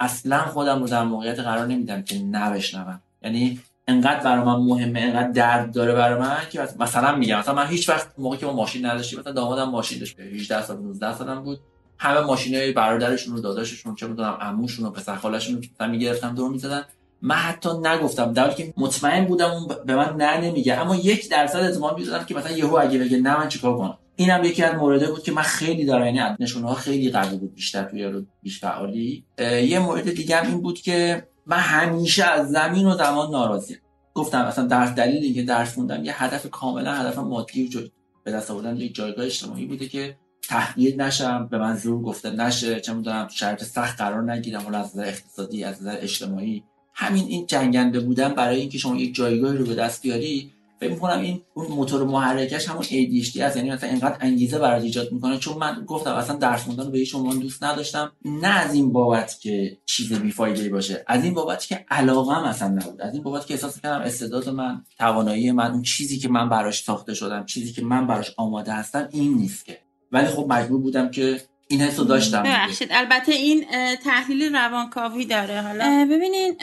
اصلا خودم رو در موقعیت قرار نمیدم که نبشنوم. یعنی انقدر برای من مهمه انقدر درد داره برای من که مثلا میگم مثلا من هیچ وقت موقعی که ما ماشین نداشتیم مثلا دامادم ماشین داشت 18 سال 19 سالم بود. همه ماشینای برادرشون و داداششون چه می‌دونم عموشون و پسر خالشون رو می‌گرفتم دور می‌زدن. من حتی نگفتم. در که مطمئن بودم اون به من نه نمیگه. اما یک درصد اعتماد می‌دادم که مثلا یهو اگه بگه نه من چیکار کنم؟ اینم یکی از مورده بود که من خیلی دارم یعنی نشونه ها خیلی قوی بود بیشتر توی رو بیش فعالی. یه مورد دیگه هم این بود که من همیشه از زمین و زمان ناراضیم. گفتم اصلا در دلیل اینکه درس خوندم یه هدف کاملا هدف مادی و به دست آوردن یک جایگاه اجتماعی بوده که تحقیر نشم به من زور گفته نشه چه می‌دونم شرط سخت قرار نگیرم از نظر اقتصادی از نظر اجتماعی. همین این جنگنده بودن برای اینکه شما یک جایگاهی رو به دست بیاری فکر می‌کنم این اون موتور محرکش همون ADHD هست یعنی مثلا اینقدر انگیزه برات ایجاد می‌کنه. چون من گفتم اصلا درس خوندن رو به هیچ دوست نداشتم. نه از این بابت که چیز بیفایده باشه از این بابت که علاقه اصلا نبود. از این بابت که احساس کردم استعداد من توانایی من اون چیزی که من براش ساخته شدم چیزی که من براش آماده هستم این نیست که. ولی خب مجبور بودم که این حسو داشتم.
ببخشید. البته این تحلیل روانکاوی داره حالا. ببینین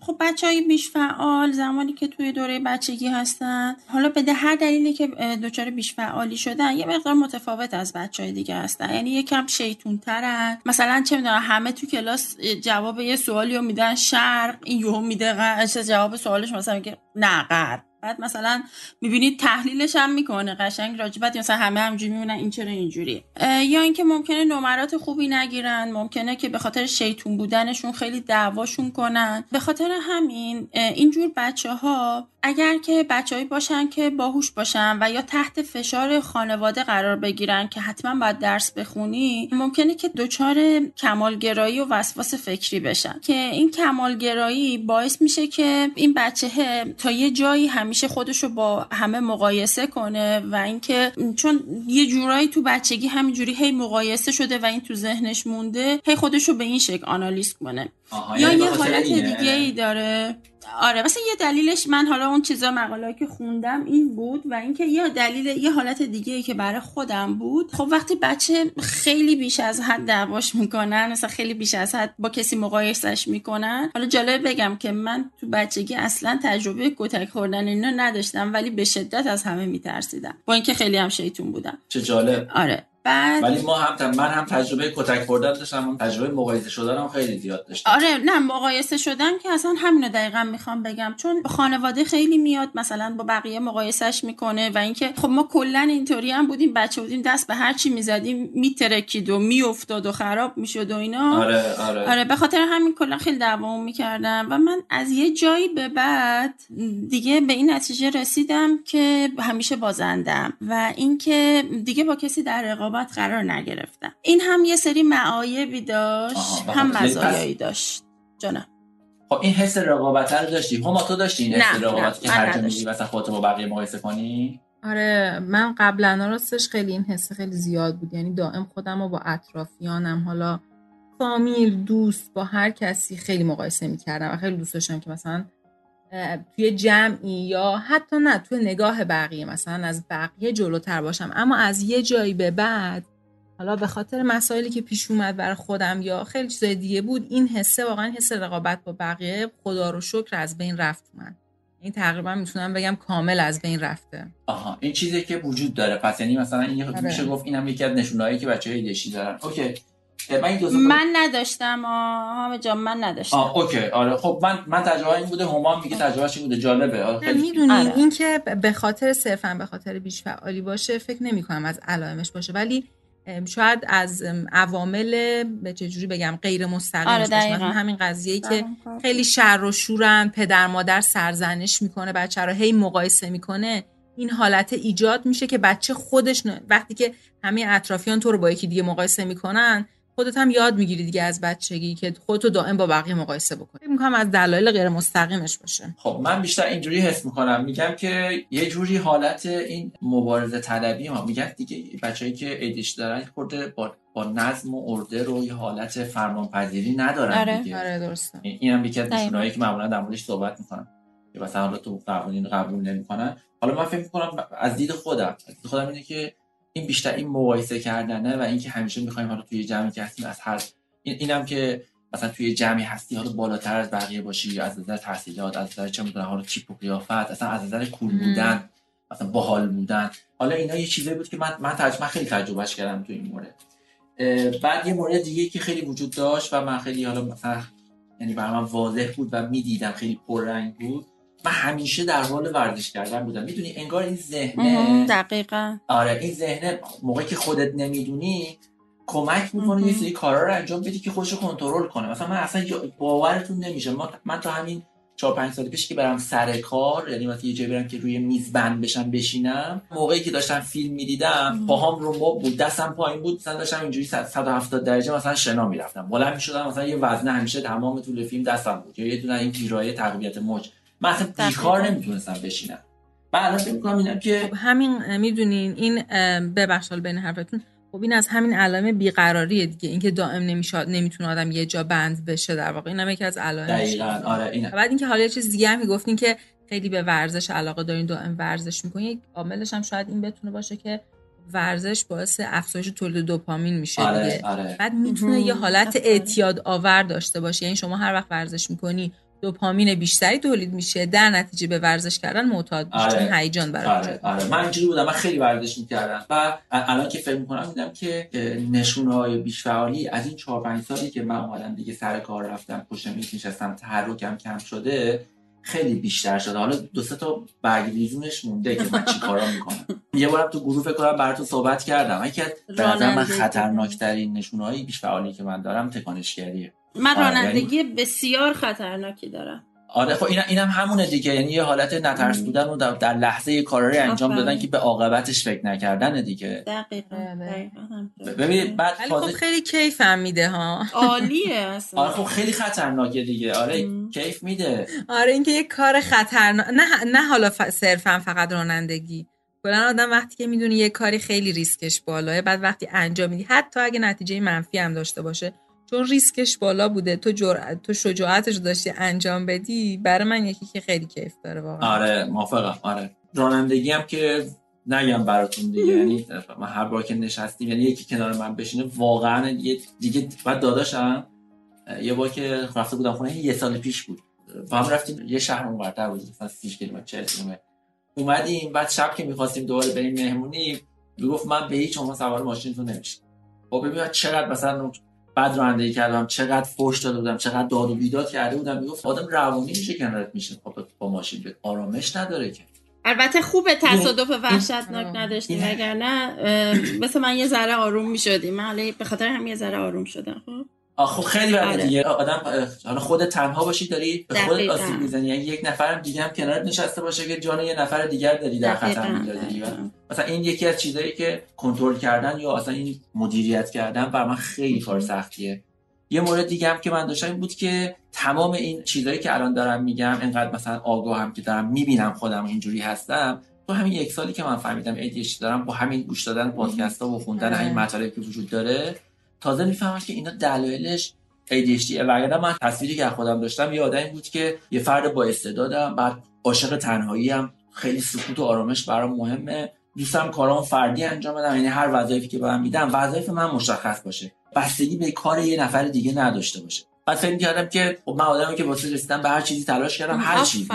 خب بچه های بیش فعال زمانی که توی دوره بچگی هستن حالا به هر دلیلی که دچار بیش فعالی شدن یه مقدار متفاوت از بچه های دیگه هستن. یعنی یکم شیطون ترن مثلا چه می‌دونم همه تو کلاس جواب یه سوالی رو میدن شرق این یهو میده جواب سوالش مثلا میگه نه غرب بعد مثلا می‌بینید تحلیلش هم می‌کنه قشنگ راجبت مثلا همه همجوری می‌بینن این چرا اینجوری یا اینکه ممکنه نمرات خوبی نگیرن ممکنه که به خاطر شیطون بودنشون خیلی دعواشون کنن. به خاطر همین اینجور بچه ها اگر که بچههایی باشن که باهوش باشن و یا تحت فشار خانواده قرار بگیرن که حتما باید درس بخونی ممکنه که دچار کمالگرایی و وسواس فکری بشن. که این کمالگرایی باعث میشه که این بچه تا یه جایی همیشه خودشو با همه مقایسه کنه و اینکه چون یه جورایی تو بچگی همینجوری هی مقایسه شده و این تو ذهنش مونده هی خودشو به این شکل آنالیز کنه. یا یعنی یه حالت دیگه ای داره. آره مثلا یه دلیلش من حالا اون چیزا مقاله که خوندم این بود و اینکه یه دلیل یه حالت دیگه ای که برای خودم بود. خب وقتی بچه خیلی بیش از حد دعواش می‌کنن مثلا خیلی بیش از حد با کسی مقایسش می‌کنن حالا جالب بگم که من تو بچگی اصلا تجربه کتک خوردن اینا نداشتم ولی به شدت از همه میترسیدم. با اینکه خیلی هم شیطون بودم.
چه جالب.
آره. بعد
ولی ما هم من هم تجربه کتک خوردن داشتم هم تجربه مقایسه شدن هم خیلی زیاد داشتم.
آره نه مقایسه شدن که اصلا همینو دقیقا می‌خوام بگم. چون خانواده خیلی میاد مثلا با بقیه مقایسهش می‌کنه و اینکه خب ما کلا اینطوری هم بودیم بچه بودیم دست به هر چی می‌زدیم میترکید و میافتاد و خراب می‌شد و اینا.
آره آره.
آره به خاطر همین کلا خیلی دعوامون می‌کردم و من از یه جایی به بعد دیگه به این نتیجه رسیدم که همیشه بازندم و اینکه دیگه با کسی در رقابت قرار نگرفتم. این هم یه سری معایبی داشت هم مزایایی داشت. جانم
خب این حس رقابت رو داشتی؟ هما تو داشتی این حس رقابت که هر جا میگی مثلا خودت با بقیه مقایسه کنی؟
آره من قبلا راستش خیلی این حس خیلی زیاد بود. یعنی دائم خودم رو با اطرافیانم حالا فامیل دوست با هر کسی خیلی مقایسه می‌کردم و خیلی دوست داشتم که مثلا توی جمعی یا حتی نه توی نگاه بقیه مثلا از بقیه جلوتر باشم. اما از یه جایی به بعد حالا به خاطر مسائلی که پیش اومد برای خودم یا خیلی چیزای دیگه بود این حسه واقعا حس رقابت با بقیه خدا رو شکر از بین رفت من این تقریبا می‌تونم بگم کامل از بین رفته.
آها این چیزی که وجود داره. پس یعنی مثلا این
آره.
میشه گفت اینم یکی از نشونهایی که بچه‌های دشی دارن. اوکی. من این
من نداشتم آه جان من نداشتم.
آه اوکی آره. خب من من تجربه این بوده هما میگه تجربهش این بوده. جالبه. آره خیلی
می‌دونی
آره.
این که به خاطر صرفا به خاطر بیش فعالی باشه فکر نمی کنم از علائمش باشه. ولی شاید از ام، عوامل به چه جوری بگم غیر مستقیمش
آره،
باشه.
دقیقاً.
مثلا همین قضیه که خیلی شر و شورن پدر مادر سرزنش می‌کنه بچه رو هی مقایسه می‌کنه این حالت ایجاد میشه که بچه خودش ن- وقتی که همه اطرافیان تو رو با یکی دیگه مقایسه می‌کنن خودت هم یاد می‌گیری دیگه از بچگی که خودتو دائم با بقیه مقایسه بکنی. فکر می‌کنم از دلایل غیر مستقیمش باشه.
خب من بیشتر اینجوری حس می‌کنم. میگم که یه جوری حالت این مبارزه طلبی ما میگن دیگه بچه‌ای که ایدیش دارن خورده با, با نظم و ارده رو یه حالت فرمانپذیری ندارن
آره.
دیگه.
آره درسته.
این هم یکی از. نشونهایی که معمولا در موردش صحبت می‌کنم. که مثلا حالا تو قوانین قبول نمی‌کنن. حالا من فکر می‌کنم از دید خودم. از دید خودم اینه که این بیشتر این مقایسه کردنه و اینکه همیشه می‌خوایم حالا توی جمعی که هستیم از هر این اینم که مثلا توی جمعی هستی حالا بالاتر از بقیه باشی یا از نظر تحصیلات از نظر چه می‌دونم حالا تیپ و قیافت اصلا از نظر کول. بودن مثلا باحال بودن حالا اینا یه چیزی بود که من من ترجمه خیلی تجربهش کردم تو این مورد بعد یه مورد دیگه که خیلی وجود داشت و من خیلی حالا مثلا یعنی برای من واضح بود و می‌دیدم خیلی پررنگ بود من همیشه در حال ورزش کردن بودم. می‌دونی انگار این ذهنه
دقیقا.
آره این ذهنه موقعی که خودت نمی‌دونی کمک می‌کنه یه. سری کارا رو انجام بدی که خودش رو کنترل کنه. مثلا من اصلا باورتون نمیشه. ما من تا همین 4 5 سال پیش که برم سر کار یعنی مثلا یه جایی برم که روی میز بند بشم بشینم موقعی که داشتم فیلم می‌دیدم. پاهام رو مب بود دستم پایین بود مثلا داشتم اینجوری 100 170 درجه مثلا شنا می‌رفتم. بلند می‌شدم مثلا یه وزنه همیشه تمام طول فیلم دستم بود. یا یه دونه این ویرایه تقویت موج. من اصلا بیکار. نمی‌تونستم بشینم. من الان فکر می‌کنم اینم که
خب همین می‌دونین این اه، ببخش حالا بین حرفتون خب این از همین علائم بیقراریه دیگه. اینکه دائم نمیشاد نمی‌تونه آدم یه جا بند بشه در واقع. اینم یکی از علائمش.
دقیقاً. آره اینه.
بعد اینکه حالا یه چیز دیگه هم گفتین که خیلی به ورزش علاقه دارین دائم ورزش می‌کنین یک عاملش هم شاید این بتونه باشه که ورزش باعث افزایش تولید دوپامین میشه
آره
دیگه.
آره.
بعد می‌تونه. یه حالت. اعتیاد آور داشته باشه. یعنی شما هر وقت ورزش می‌کنی دوپامین بیشتری تولید میشه. در نتیجه به ورزش کردن معتاد میشه.
آره.
هیجان برات
آره آره. من اینجوری بودم. من خیلی ورزش می‌کردم. و الان که فکر می‌کنم دیدم که نشونه های بیش فعالی از این 4 5 سالی که من اومدم دیگه سر کار رفتم پشت میز نشستم تحرکم کم شده خیلی بیشتر شده. حالا دو سه تا برگ ریزونش مونده که من چی کارا می‌کنم. یه بارم تو گروه فکر کنم براتون صحبت کردم. یکی از به من
رانندگی.
خطرناکترین نشونه های بیش فعالی که من دارم تکانشگریه.
من
آره،
رانندگی بسیار خطرناکی دارم.
آره خب اینم اینم همونه دیگه. یعنی یه حالت نترس. بودن و در, در لحظه یه کارا رو انجام. دادن که به عاقبتش فکر نکردن دیگه.
دقیقا
بله.
ببینید بعد
خب خیلی کیف هم میده ها.
عالیه اصلا.
آره خب خیلی خطرناکه دیگه. آره
مم.
کیف میده.
آره اینکه یه کار خطرناک نه نه حالا ف... صرفا فقط رانندگی. کلا آدم وقتی که می‌دونی یه کاری خیلی ریسکش بالاه بعد وقتی انجام میدی حتی اگه نتیجه منفی هم داشته باشه چون ریسکش بالا بوده تو جرأت تو شجاعتش رو داشتی انجام بدی برای من یکی که خیلی کیف داره واقعا.
آره موافقم آره. رانندگی هم که نگم براتون دیگه یعنی من هر بار که نشستیم یعنی یکی کنار من بشینه واقعا دیگه دیگه بعد داداشم یه بار که رفته بودم خونه یه سال پیش بود. با هم رفتیم یه شهر اونورتر بود مثلا 30 کیلومتر 40 کیلومتر. اومدیم بعد شب که می‌خواستیم دوباره بریم مهمونی می‌گفت من به هیچ عنوان سوار ماشینتون نمیشم. خب ببین من چقدر مثلا بعد رانندگی کردم چقدر فوش داده بودم چقدر داد و بیداد کرده بودم. می‌گفت آدم روانی میشه کنارت میشه خب با ماشین به آرامش نداره که.
البته خوبه تصادف وحشتناک نداشتیم وگرنه مثل من یه ذره آروم می‌شدیم من حالا به خاطر هم یه ذره آروم شدم خب؟
خب خیلی بده
آره.
دیگه آدم حالا خودت تنها باشی داری به خودت. آسیب می‌زنی یعنی یک نفرم دیگه هم کنارت نشسته باشه که جان یه نفر دیگر داری در خطر میندازی و
دقیقاً.
مثلا این یکی از چیزایی که کنترل کردن یا اصلا این مدیریت کردن بر من خیلی کار سختیه یه مورد دیگه هم که من داشتم این بود که تمام این چیزایی که الان دارم میگم انقدر مثلا آگاهم که دارم می‌بینم خودم اینجوری هستم تو همین یک سالی که من فهمیدم ADHD دارم با همین گوش دادن پادکست ها و خوندن
آره.
همین مطالبی که وجود داره تازه می‌فهمم که اینا دلایلش ADHD وگرنه من تصویری که خودم داشتم یه آدمی بود که یه فرد با استعدادم بعد عاشق تنهایی هم خیلی سکوت و آرامش برام مهمه. دوستم کارام فردی انجام بدم. یعنی هر وظایفی که من میدم وظایف من مشخص باشه. بستگی به کار یه نفر دیگه نداشته باشه. بعد فکر کردم که خب من آدمی که واسه رسیدن به هر چیزی تلاش کردم هر چیزی.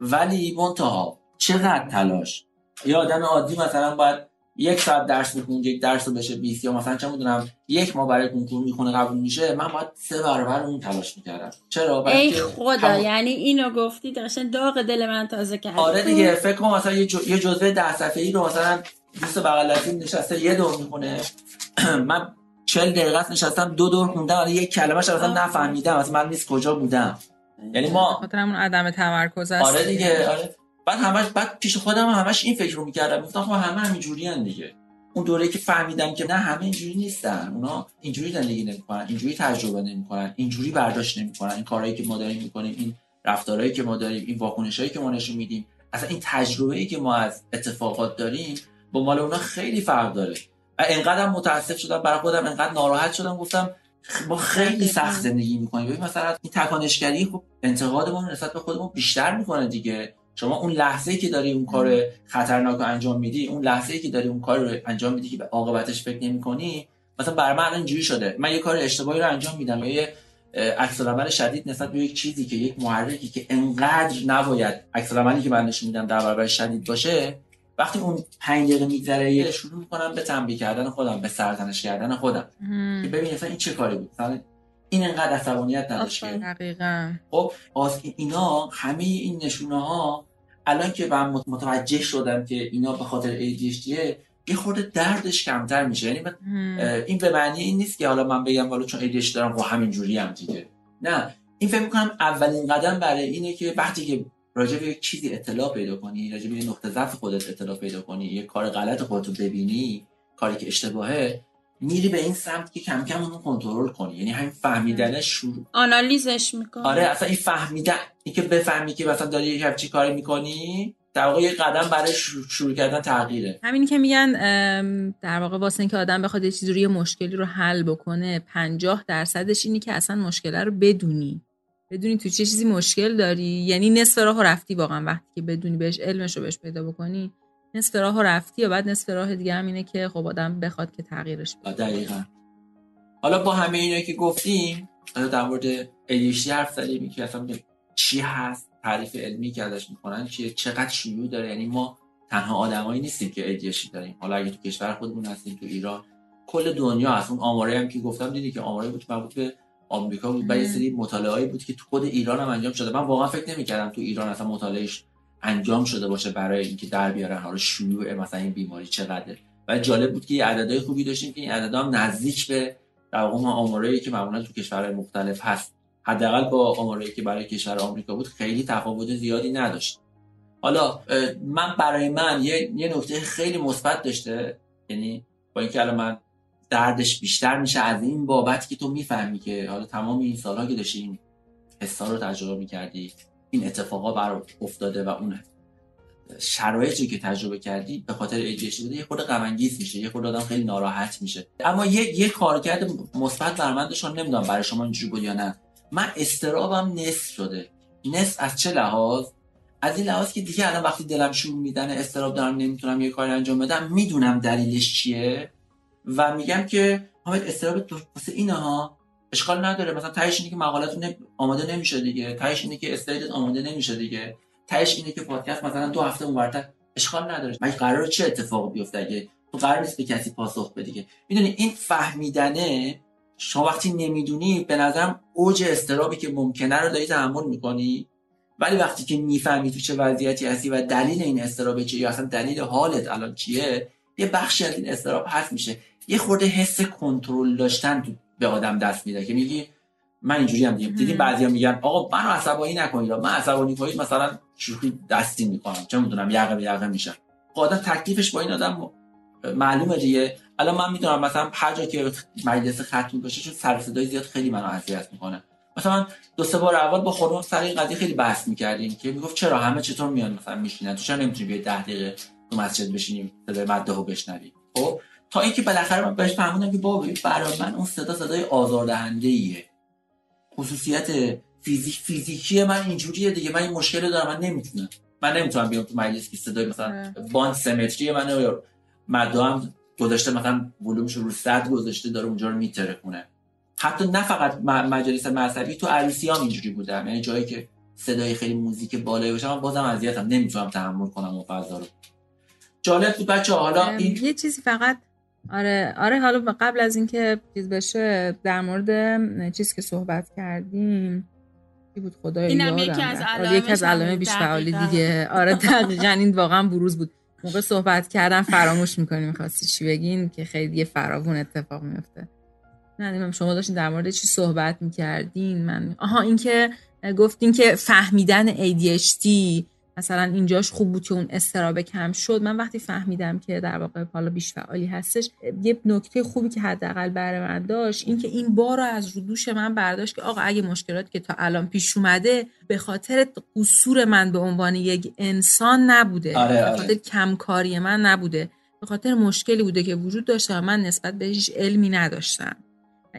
ولی منتها چقدر تلاش؟ یه آدم عادی مثلا باید یک ساعت درس بخونه یک درس رو بشه 20 یا مثلا چه می‌دونم یک ماه برای کنکور می‌خونه قبول میشه من باید سه برابر اون تلاش می‌کردم. چرا؟
ای خدا هم... یعنی اینو گفتی داشتن داغ دل من تازه کرد
آره دیگه فکر کنم مثلا یه, جو... یه جزوه ای رو مثلا دوست بغل نشسته یه دور می‌خونه. من 40 دقیقه نشستم دو دور خوندم ولی یک کلمه اصلا نفهمیدم اصلا من نیست کجا بودم. یعنی ما
خاطر اون عدم تمرکز
است آره دیگه آره. بعد همش بعد پیش خودم همش این فکر رو می‌کردم. گفتم خب همه همینجوری دیگه. اون دوره که فهمیدم که نه همه اینجوری نیستن. اونا اینجوری زندگی نمی‌کنن اینجوری تجربه نمی‌کنن اینجوری برداشت نمی‌کنن. این کارهایی که ما داریم می‌کنیم این رفتارهایی که ما داریم این واکنشهایی که ما نشون میدیم اصلا این تجربه ای که ما از اتفاقات داریم با مال اونا خیلی فرق داره. و انقدر متاسف شدم برای خودم انقدر ناراحت شدم. گفتم ما خیلی سخت زندگی می‌کنیم. ببین مثلا این تکانشگری خب انتقادمون نسبت به خودمون بیشتر می‌کنه دیگه. شما اون لحظه که داری اون کار خطرناک رو انجام میدی اون لحظه که داری اون کار رو انجام میدی که به عاقبتش فکر نمی‌کنی مثلا بر من اینجوری شده. من یه کار اشتباهی رو انجام میدم یا یه عکس شدید نسبت به یک چیزی که یک محرکی که انقدر نباید عکس که من نشون میدم در برابر شدید باشه وقتی اون 5 دقیقه میگذره شروع می‌کنم به تنبیه کردن خودم به سرزنش کردن خودم. که ببین مثلا این چه کاری بود؟ مثلا این انقدر عصبانیت نداشت
دقیقاً.
خب اینا همه این نشونه ها الان که من متوجه شدم که اینا به خاطر ADHD یه خورده دردش کمتر میشه. یعنی این به معنی این نیست که حالا من بگم حالا چون ADHD دارم و خب همینجوری هم دیگه. نه. این فکر می‌کنم اولین قدم برای اینه که وقتی که راجع به یک چیزی اطلاع پیدا کنی راجع به نقطه ضعف خودت اطلاع پیدا کنی یه کار غلط خودت رو ببینی کاری که اشتباهه میری به این سمت که کم کم اونو کنترل کنی. یعنی همین فهمیدنش شروع.
آنالیزش می‌کنی.
آره اصلا این فهمیدن این که بفهمی که مثلا داری یک چی کاری می‌کنی در واقع یه قدم برای شروع کردن تغییره.
همینی که میگن در واقع واسه اینکه آدم بخواد یه چیزی رو یه مشکلی رو حل بکنه 50 درصدش اینی که اصلا مشکل رو بدونی. بدونی تو چه چیزی مشکل داری. یعنی نصف راه رفتی واقعا وقتی که بدونی بهش علمش رو بهش پیدا بکنی. نصف راه رفتی و بعد نصف راه دیگه هم اینه که خب آدم بخواد که تغییرش
بده. دقیقا. حالا با همه اینا که گفتیم در مورد ADHD حرف زدیم که اصلا چی هست تعریف علمی که ازش می‌کنن که چقدر شیوع داره. یعنی ما تنها آدمایی نیستیم که ADHD داریم. حالا اگه تو کشور خودمون هستیم تو ایران کل دنیا هست. اون آماره هم که گفتم دیدی که آماره بود مربوط به آمریکا بود. و یه سری مطالعاتی بود که تو خود ایران هم انجام شده. من واقعا فکر نمی‌کردم تو ایران اصلا مطالعهش انجام شده باشه برای اینکه در بیارن. حالا شیوع مثلا این بیماری چقدره. و جالب بود که یه عددهای خوبی داشتیم که این عددا هم نزدیک به در واقع آمارایی که معمولا تو کشورهای مختلف هست. حداقل با آمارایی که برای کشور آمریکا بود خیلی تفاوت زیادی نداشت. حالا من برای من یه, یه نکته خیلی مثبت داشته. یعنی با اینکه الان من دردش بیشتر میشه از این بابت که تو می‌فهمی که حالا تمام این سالها که داشتی این حسا رو تجربه می‌کردی این اتفاقا بر افتاده و اون شرایطی که تجربه کردی به خاطر ADHD یه خود غم میشه یه خود آدم خیلی ناراحت میشه. اما یه یه کارکرد مثبت بر من نمی‌دونم برای شما اینجوری بود یا نه. من استرابم نصف شده. نصف از چه لحاظ؟ از این لحاظ که دیگه الان وقتی دلم شروع میدن استراب دارم نمی‌تونم یه کاری انجام بدم می‌دونم دلیلش چیه. و میگم که حامد استراب واسه اینه ها اشکال نداره. مثلا تهش اینه که مقالتون آماده نمیشه دیگه. تهش اینه که استیدت آماده نمیشه دیگه. تهش اینه که پادکست مثلا دو هفته اونورتر اشکال نداره. من قرار چه اتفاقی بیفته اگه؟ تو قرار نیست به کسی پاسخ بدی می‌دونی این فهمیدنه شما وقتی نمی‌دونی به نظرم اوج استرابی که ممکنه رو داری تحمل می‌کنی. ولی وقتی که می‌فهمی تو چه وضعیتی هستی و دلیل این استراب چیه یا اصلا دلیل حالت الان چیه یه بخشی از این استراب حذف میشه. یه خورده حس کنترل داشتن تو به آدم دست میده که میگی من اینجوری هم دیدیم دیدیم بعضیا میگن آقا منو عصبانی نکنید. من عصبانی کنید مثلا شوخی دستی می‌کنم. چه می‌دونم یقه به یقه میشم. خب آدم تکلیفش با این آدم معلومه دیگه. الان من می‌دونم مثلا هر جا که مجلس ختم باشه چون سر صدای زیاد خیلی منو اذیت می‌کنه. مثلا دو سه بار اول با خودم سر این قضیه خیلی بحث می‌کردیم که می‌گفت چرا همه چطور میان مثلا میشینن؟ تو چرا نمی‌تونی بیای 10 دقیقه تو مسجد بشینیم صدای مدهو بشنوی؟ خب تا اینکه بالاخره من بهش فهمیدم که بابا برای من اون صدا صدای آزاردهنده ایه خصوصیت فیزیک فیزیکی من اینجوریه دیگه. من این مشکل دارم من نمی‌تونم من نمی‌تونم بیام تو مجلس که صدای مثلا باند سمتری یا مدام گذاشته مثلا ولومش رو 100 گذاشته داره اونجا رو میترکونه. حتی نه فقط مجالس مذهبی تو عروسی هم اینجوری بودم. یعنی جایی که صدای خیلی موزیک بالایی باشه من بازم اذیتم. نمی‌تونم تحمل کنم اون فضا رو. جالب بود بچه حالا این
یه چیزی فقط آره آره حالا قبل از اینکه چیز بشه در مورد چیزی که صحبت کردیم چی بود؟ خدای
اینم یکی از
آره،
علائم
یکی از علائم بیشفعالی دیگه. آره دقیقا. این واقعا بروز بود. موقع صحبت کردن فراموش می‌کنیم می‌خواستی چی بگین که خیلی فراوون اتفاق میفته نه شما داشتین در مورد چی صحبت می‌کردین؟ من آها اینکه گفتین که فهمیدن ADHD مثلا اینجاش خوب بود که اون استرابه کم شد من وقتی فهمیدم که در واقع حالا بیش فعالی هستش یه نکته خوبی که حداقل برای من داشت این که این بار رو از رو دوش من برداشت که آقا اگه مشکلاتی که تا الان پیش اومده به خاطر قصور من به عنوان یک انسان نبوده
آره،
به
آره.
خاطر کمکاری من نبوده به خاطر مشکلی بوده که وجود داشته و من نسبت بهش علمی نداشتم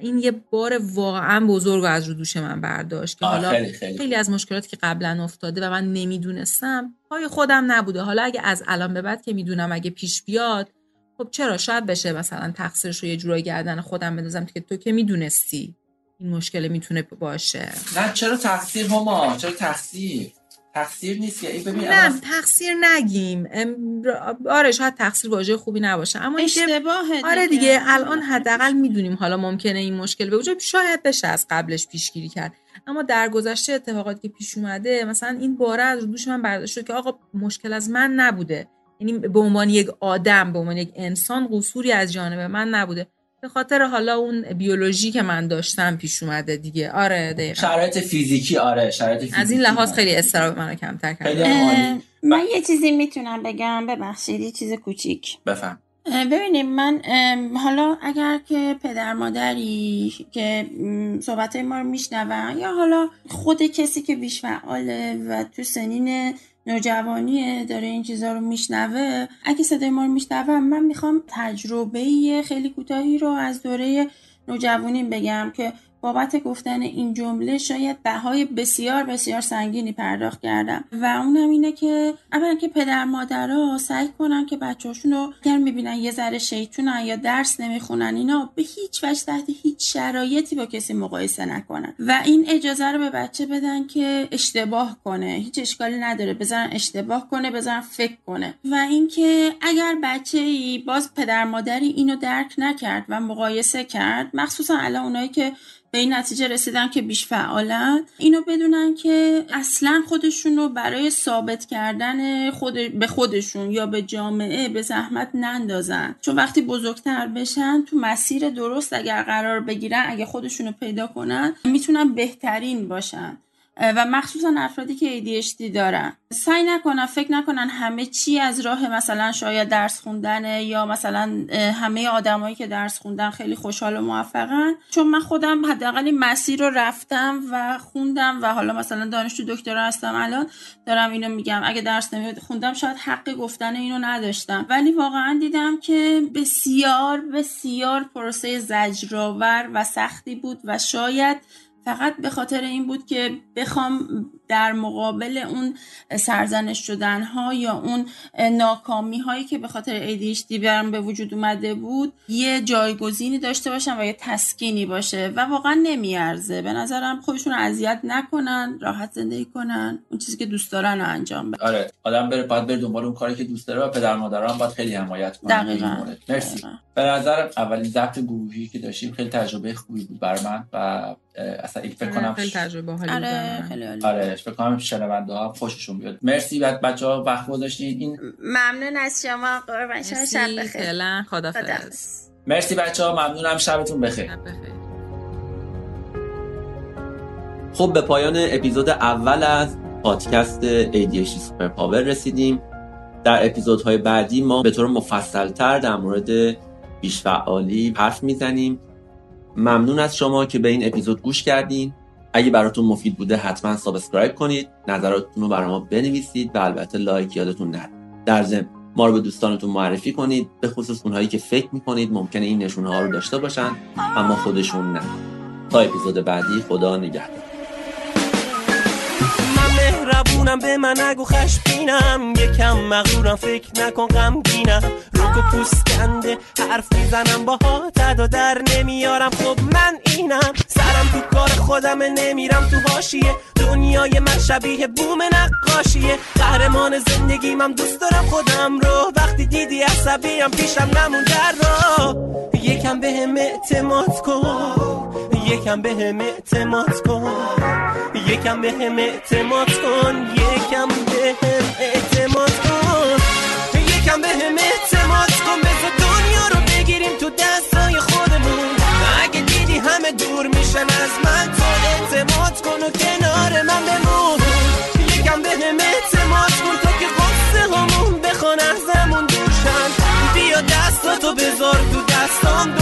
این یه بار واقعا بزرگ رو از رو دوش من برداشت که حالا
خیلی خیلی.
خیلی از مشکلاتی که قبلا افتاده و من نمی‌دونستم پای خودم نبوده. حالا اگه از الان به بعد که می‌دونم اگه پیش بیاد خب چرا شاید بشه مثلا تقصیرش رو یه جورایی گردن خودم بندازم که تو که می‌دونستی این مشکل می‌تونه باشه؟
نه چرا تقصیر هما چرا تقصیر؟ تقصیر نیست که این ببین
نه تقصیر نگیم. آره شاید تقصیر واژه خوبی نباشه. اما
اشتباهه
آره دیگه الان حداقل می‌دونیم حالا ممکنه این مشکل به وجود شاید بشه از قبلش پیشگیری کرد. اما در گذشته اتفاقاتی که پیش اومده مثلا این باره از رو دوش من برداشت شد که آقا مشکل از من نبوده. یعنی به عنوان یک آدم به عنوان یک انسان قصوری از جانب من نبوده. به خاطر حالا اون بیولوژی که من داشتم پیش اومده دیگه. آره دقیقا.
شرایط فیزیکی آره شرایط فیزیکی
از این لحاظ. خیلی استراب منو کمتر کرد.
من یه چیزی می‌تونم بگم. ببخشید یه چیز کوچیک.
بفهم.
اه، ببینید من حالا اگر که پدر مادری که صحبت ما رو میشنون یا حالا خود کسی که بیش فعاله و تو سنین نوجوانیه داره این چیزا رو میشنوه. اگه صدای ما رو میشنوه من می‌خوام تجربه خیلی کوتاهی رو از دوره نوجوانیم بگم که بابت گفتن این جمله شاید بهای بسیار بسیار سنگینی پرداخت کردم. و اونم اینه که اولا که پدر مادرها سعی کنن که بچه‌هاشون رو اگر می‌بینن یه ذره شیطونن یا درس نمی‌خونن اینا به هیچ وجه تحت هیچ شرایطی با کسی مقایسه نکنن. و این اجازه رو به بچه بدن که اشتباه کنه. هیچ اشکالی نداره. بذارن اشتباه کنه بذارن فکر کنه. و اینکه اگر بچه ای باز پدر مادری اینو درک نکرد و مقایسه کرد مخصوصا الان اونایی که به این نتیجه رسیدن که بیش فعالن. اینو بدونن که اصلا خودشون رو برای ثابت کردن خود به خودشون یا به جامعه به زحمت نندازن. چون وقتی بزرگتر بشن تو مسیر درست اگر قرار بگیرن اگه خودشون رو پیدا کنن می‌تونن بهترین باشن. و مخصوصا افرادی که ADHD دارن. سعی نکنن فکر نکنن همه چی از راه مثلا شاید درس خوندنه یا مثلا همه آدمایی که درس خوندن خیلی خوشحال و موفقن. چون من خودم حداقل مسیر رو رفتم و خوندم و حالا مثلا دانشجو دکترا هستم الان دارم اینو میگم. اگه درس نمی خوندم شاید حق گفتن اینو نداشتم. ولی واقعا دیدم که بسیار بسیار پروسه زجرآور و سختی بود و شاید فقط به خاطر این بود که بخوام در مقابل اون سرزنش شدن ها یا اون ناکامی هایی که به خاطر ADHD برم به وجود اومده بود یه جایگزینی داشته باشم و یه تسکینی باشه و واقعا نمیارزه. به نظرم خودشون رو اذیت نکنن راحت زندگی کنن اون چیزی که دوست دارن رو انجام بدن.
آره آدم بره باید بره دنبال اون کاری که دوست داره و پدر مادرها هم باید خیلی حمایت کنن.
دقیقاً.
مرسی.
دقیقاً.
به نظر اولین ضبط گروهی که داشتیم خیلی تجربه خوبی بود بر من و اصلا این فکر کنم
خیلی تجربه حالی
آره. خیلی.
آره فکر کنم شنونده ها خوششون بیاد. مرسی بعد بچه ها وقت گذاشتین. این
ممنون از شما قربان شما شب بخیر.
فعلا خدافظ
خداحافظ.
مرسی بچه ها ممنونم. شبتون بخیر.
شب بخیر.
خب به پایان اپیزود اول از پادکست ADHD سوپر پاور رسیدیم. در اپیزودهای بعدی ما به طور مفصلتر در مورد بیشفعالی حرف می‌زنیم. ممنون از شما که به این اپیزود گوش کردین. اگه براتون مفید بوده حتما subscribe کنید. نظراتتون رو برای ما بنویسید و البته لایک یادتون نره. در ضمن ما رو به دوستانتون معرفی کنید به خصوص اونهایی که فکر می‌کنید ممکنه این نشونه ها رو داشته باشن اما خودشون نه. تا اپیزود بعدی خدا نگهدار.
مهربونم به من نگو خوشبینم. یکم مغرورم فکر نکن غمگینم. روک و پوست کنده حرف می‌زنم با و در نمیارم. خب من اینم سرم تو کار خودم نمیرم تو هاشیه دنیای من شبیه بوم نقاشیه. قهرمان زندگی من دوست دارم خودم رو. وقتی دیدی عصبیم پیشم نمون در را یکم به هم اعتماد کن. یکم به هم اعتماد کن. یکم به هم اعتماد کن. یکم به هم اعتماد کن. یکم به هم اعتماد کن. بذار دنیا رو بگیریم تو دستای خودمون. اگه دیدی همه دور میشن از من تو اعتماد کن و کنار من بمون. یکم به هم اعتماد کن. تا که قصه همون بخوان ازمون دوشن بیا دستاتو بذار تو دستام.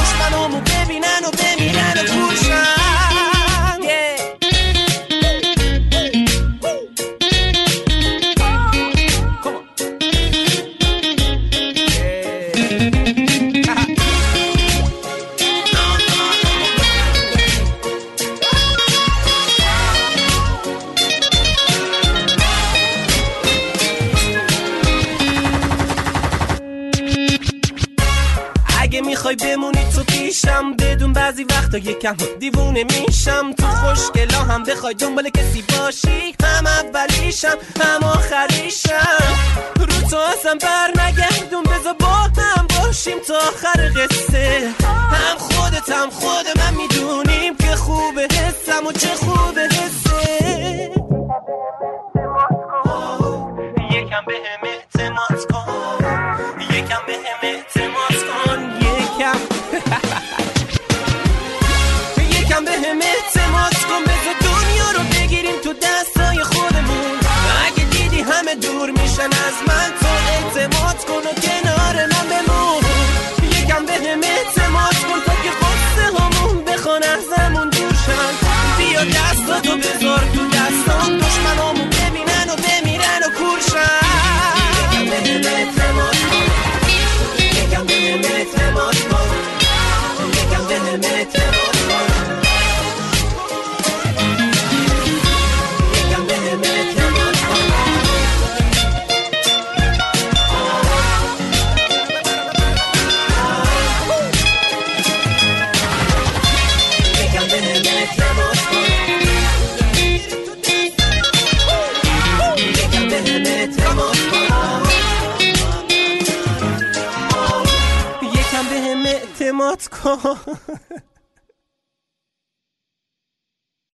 بخوای دنبال کسی باشی؟ هم اولیشم هم آخریشم. رو تو اصلا بر نگردون بذار با هم باشیم تا آخر قصه. هم خودت هم خود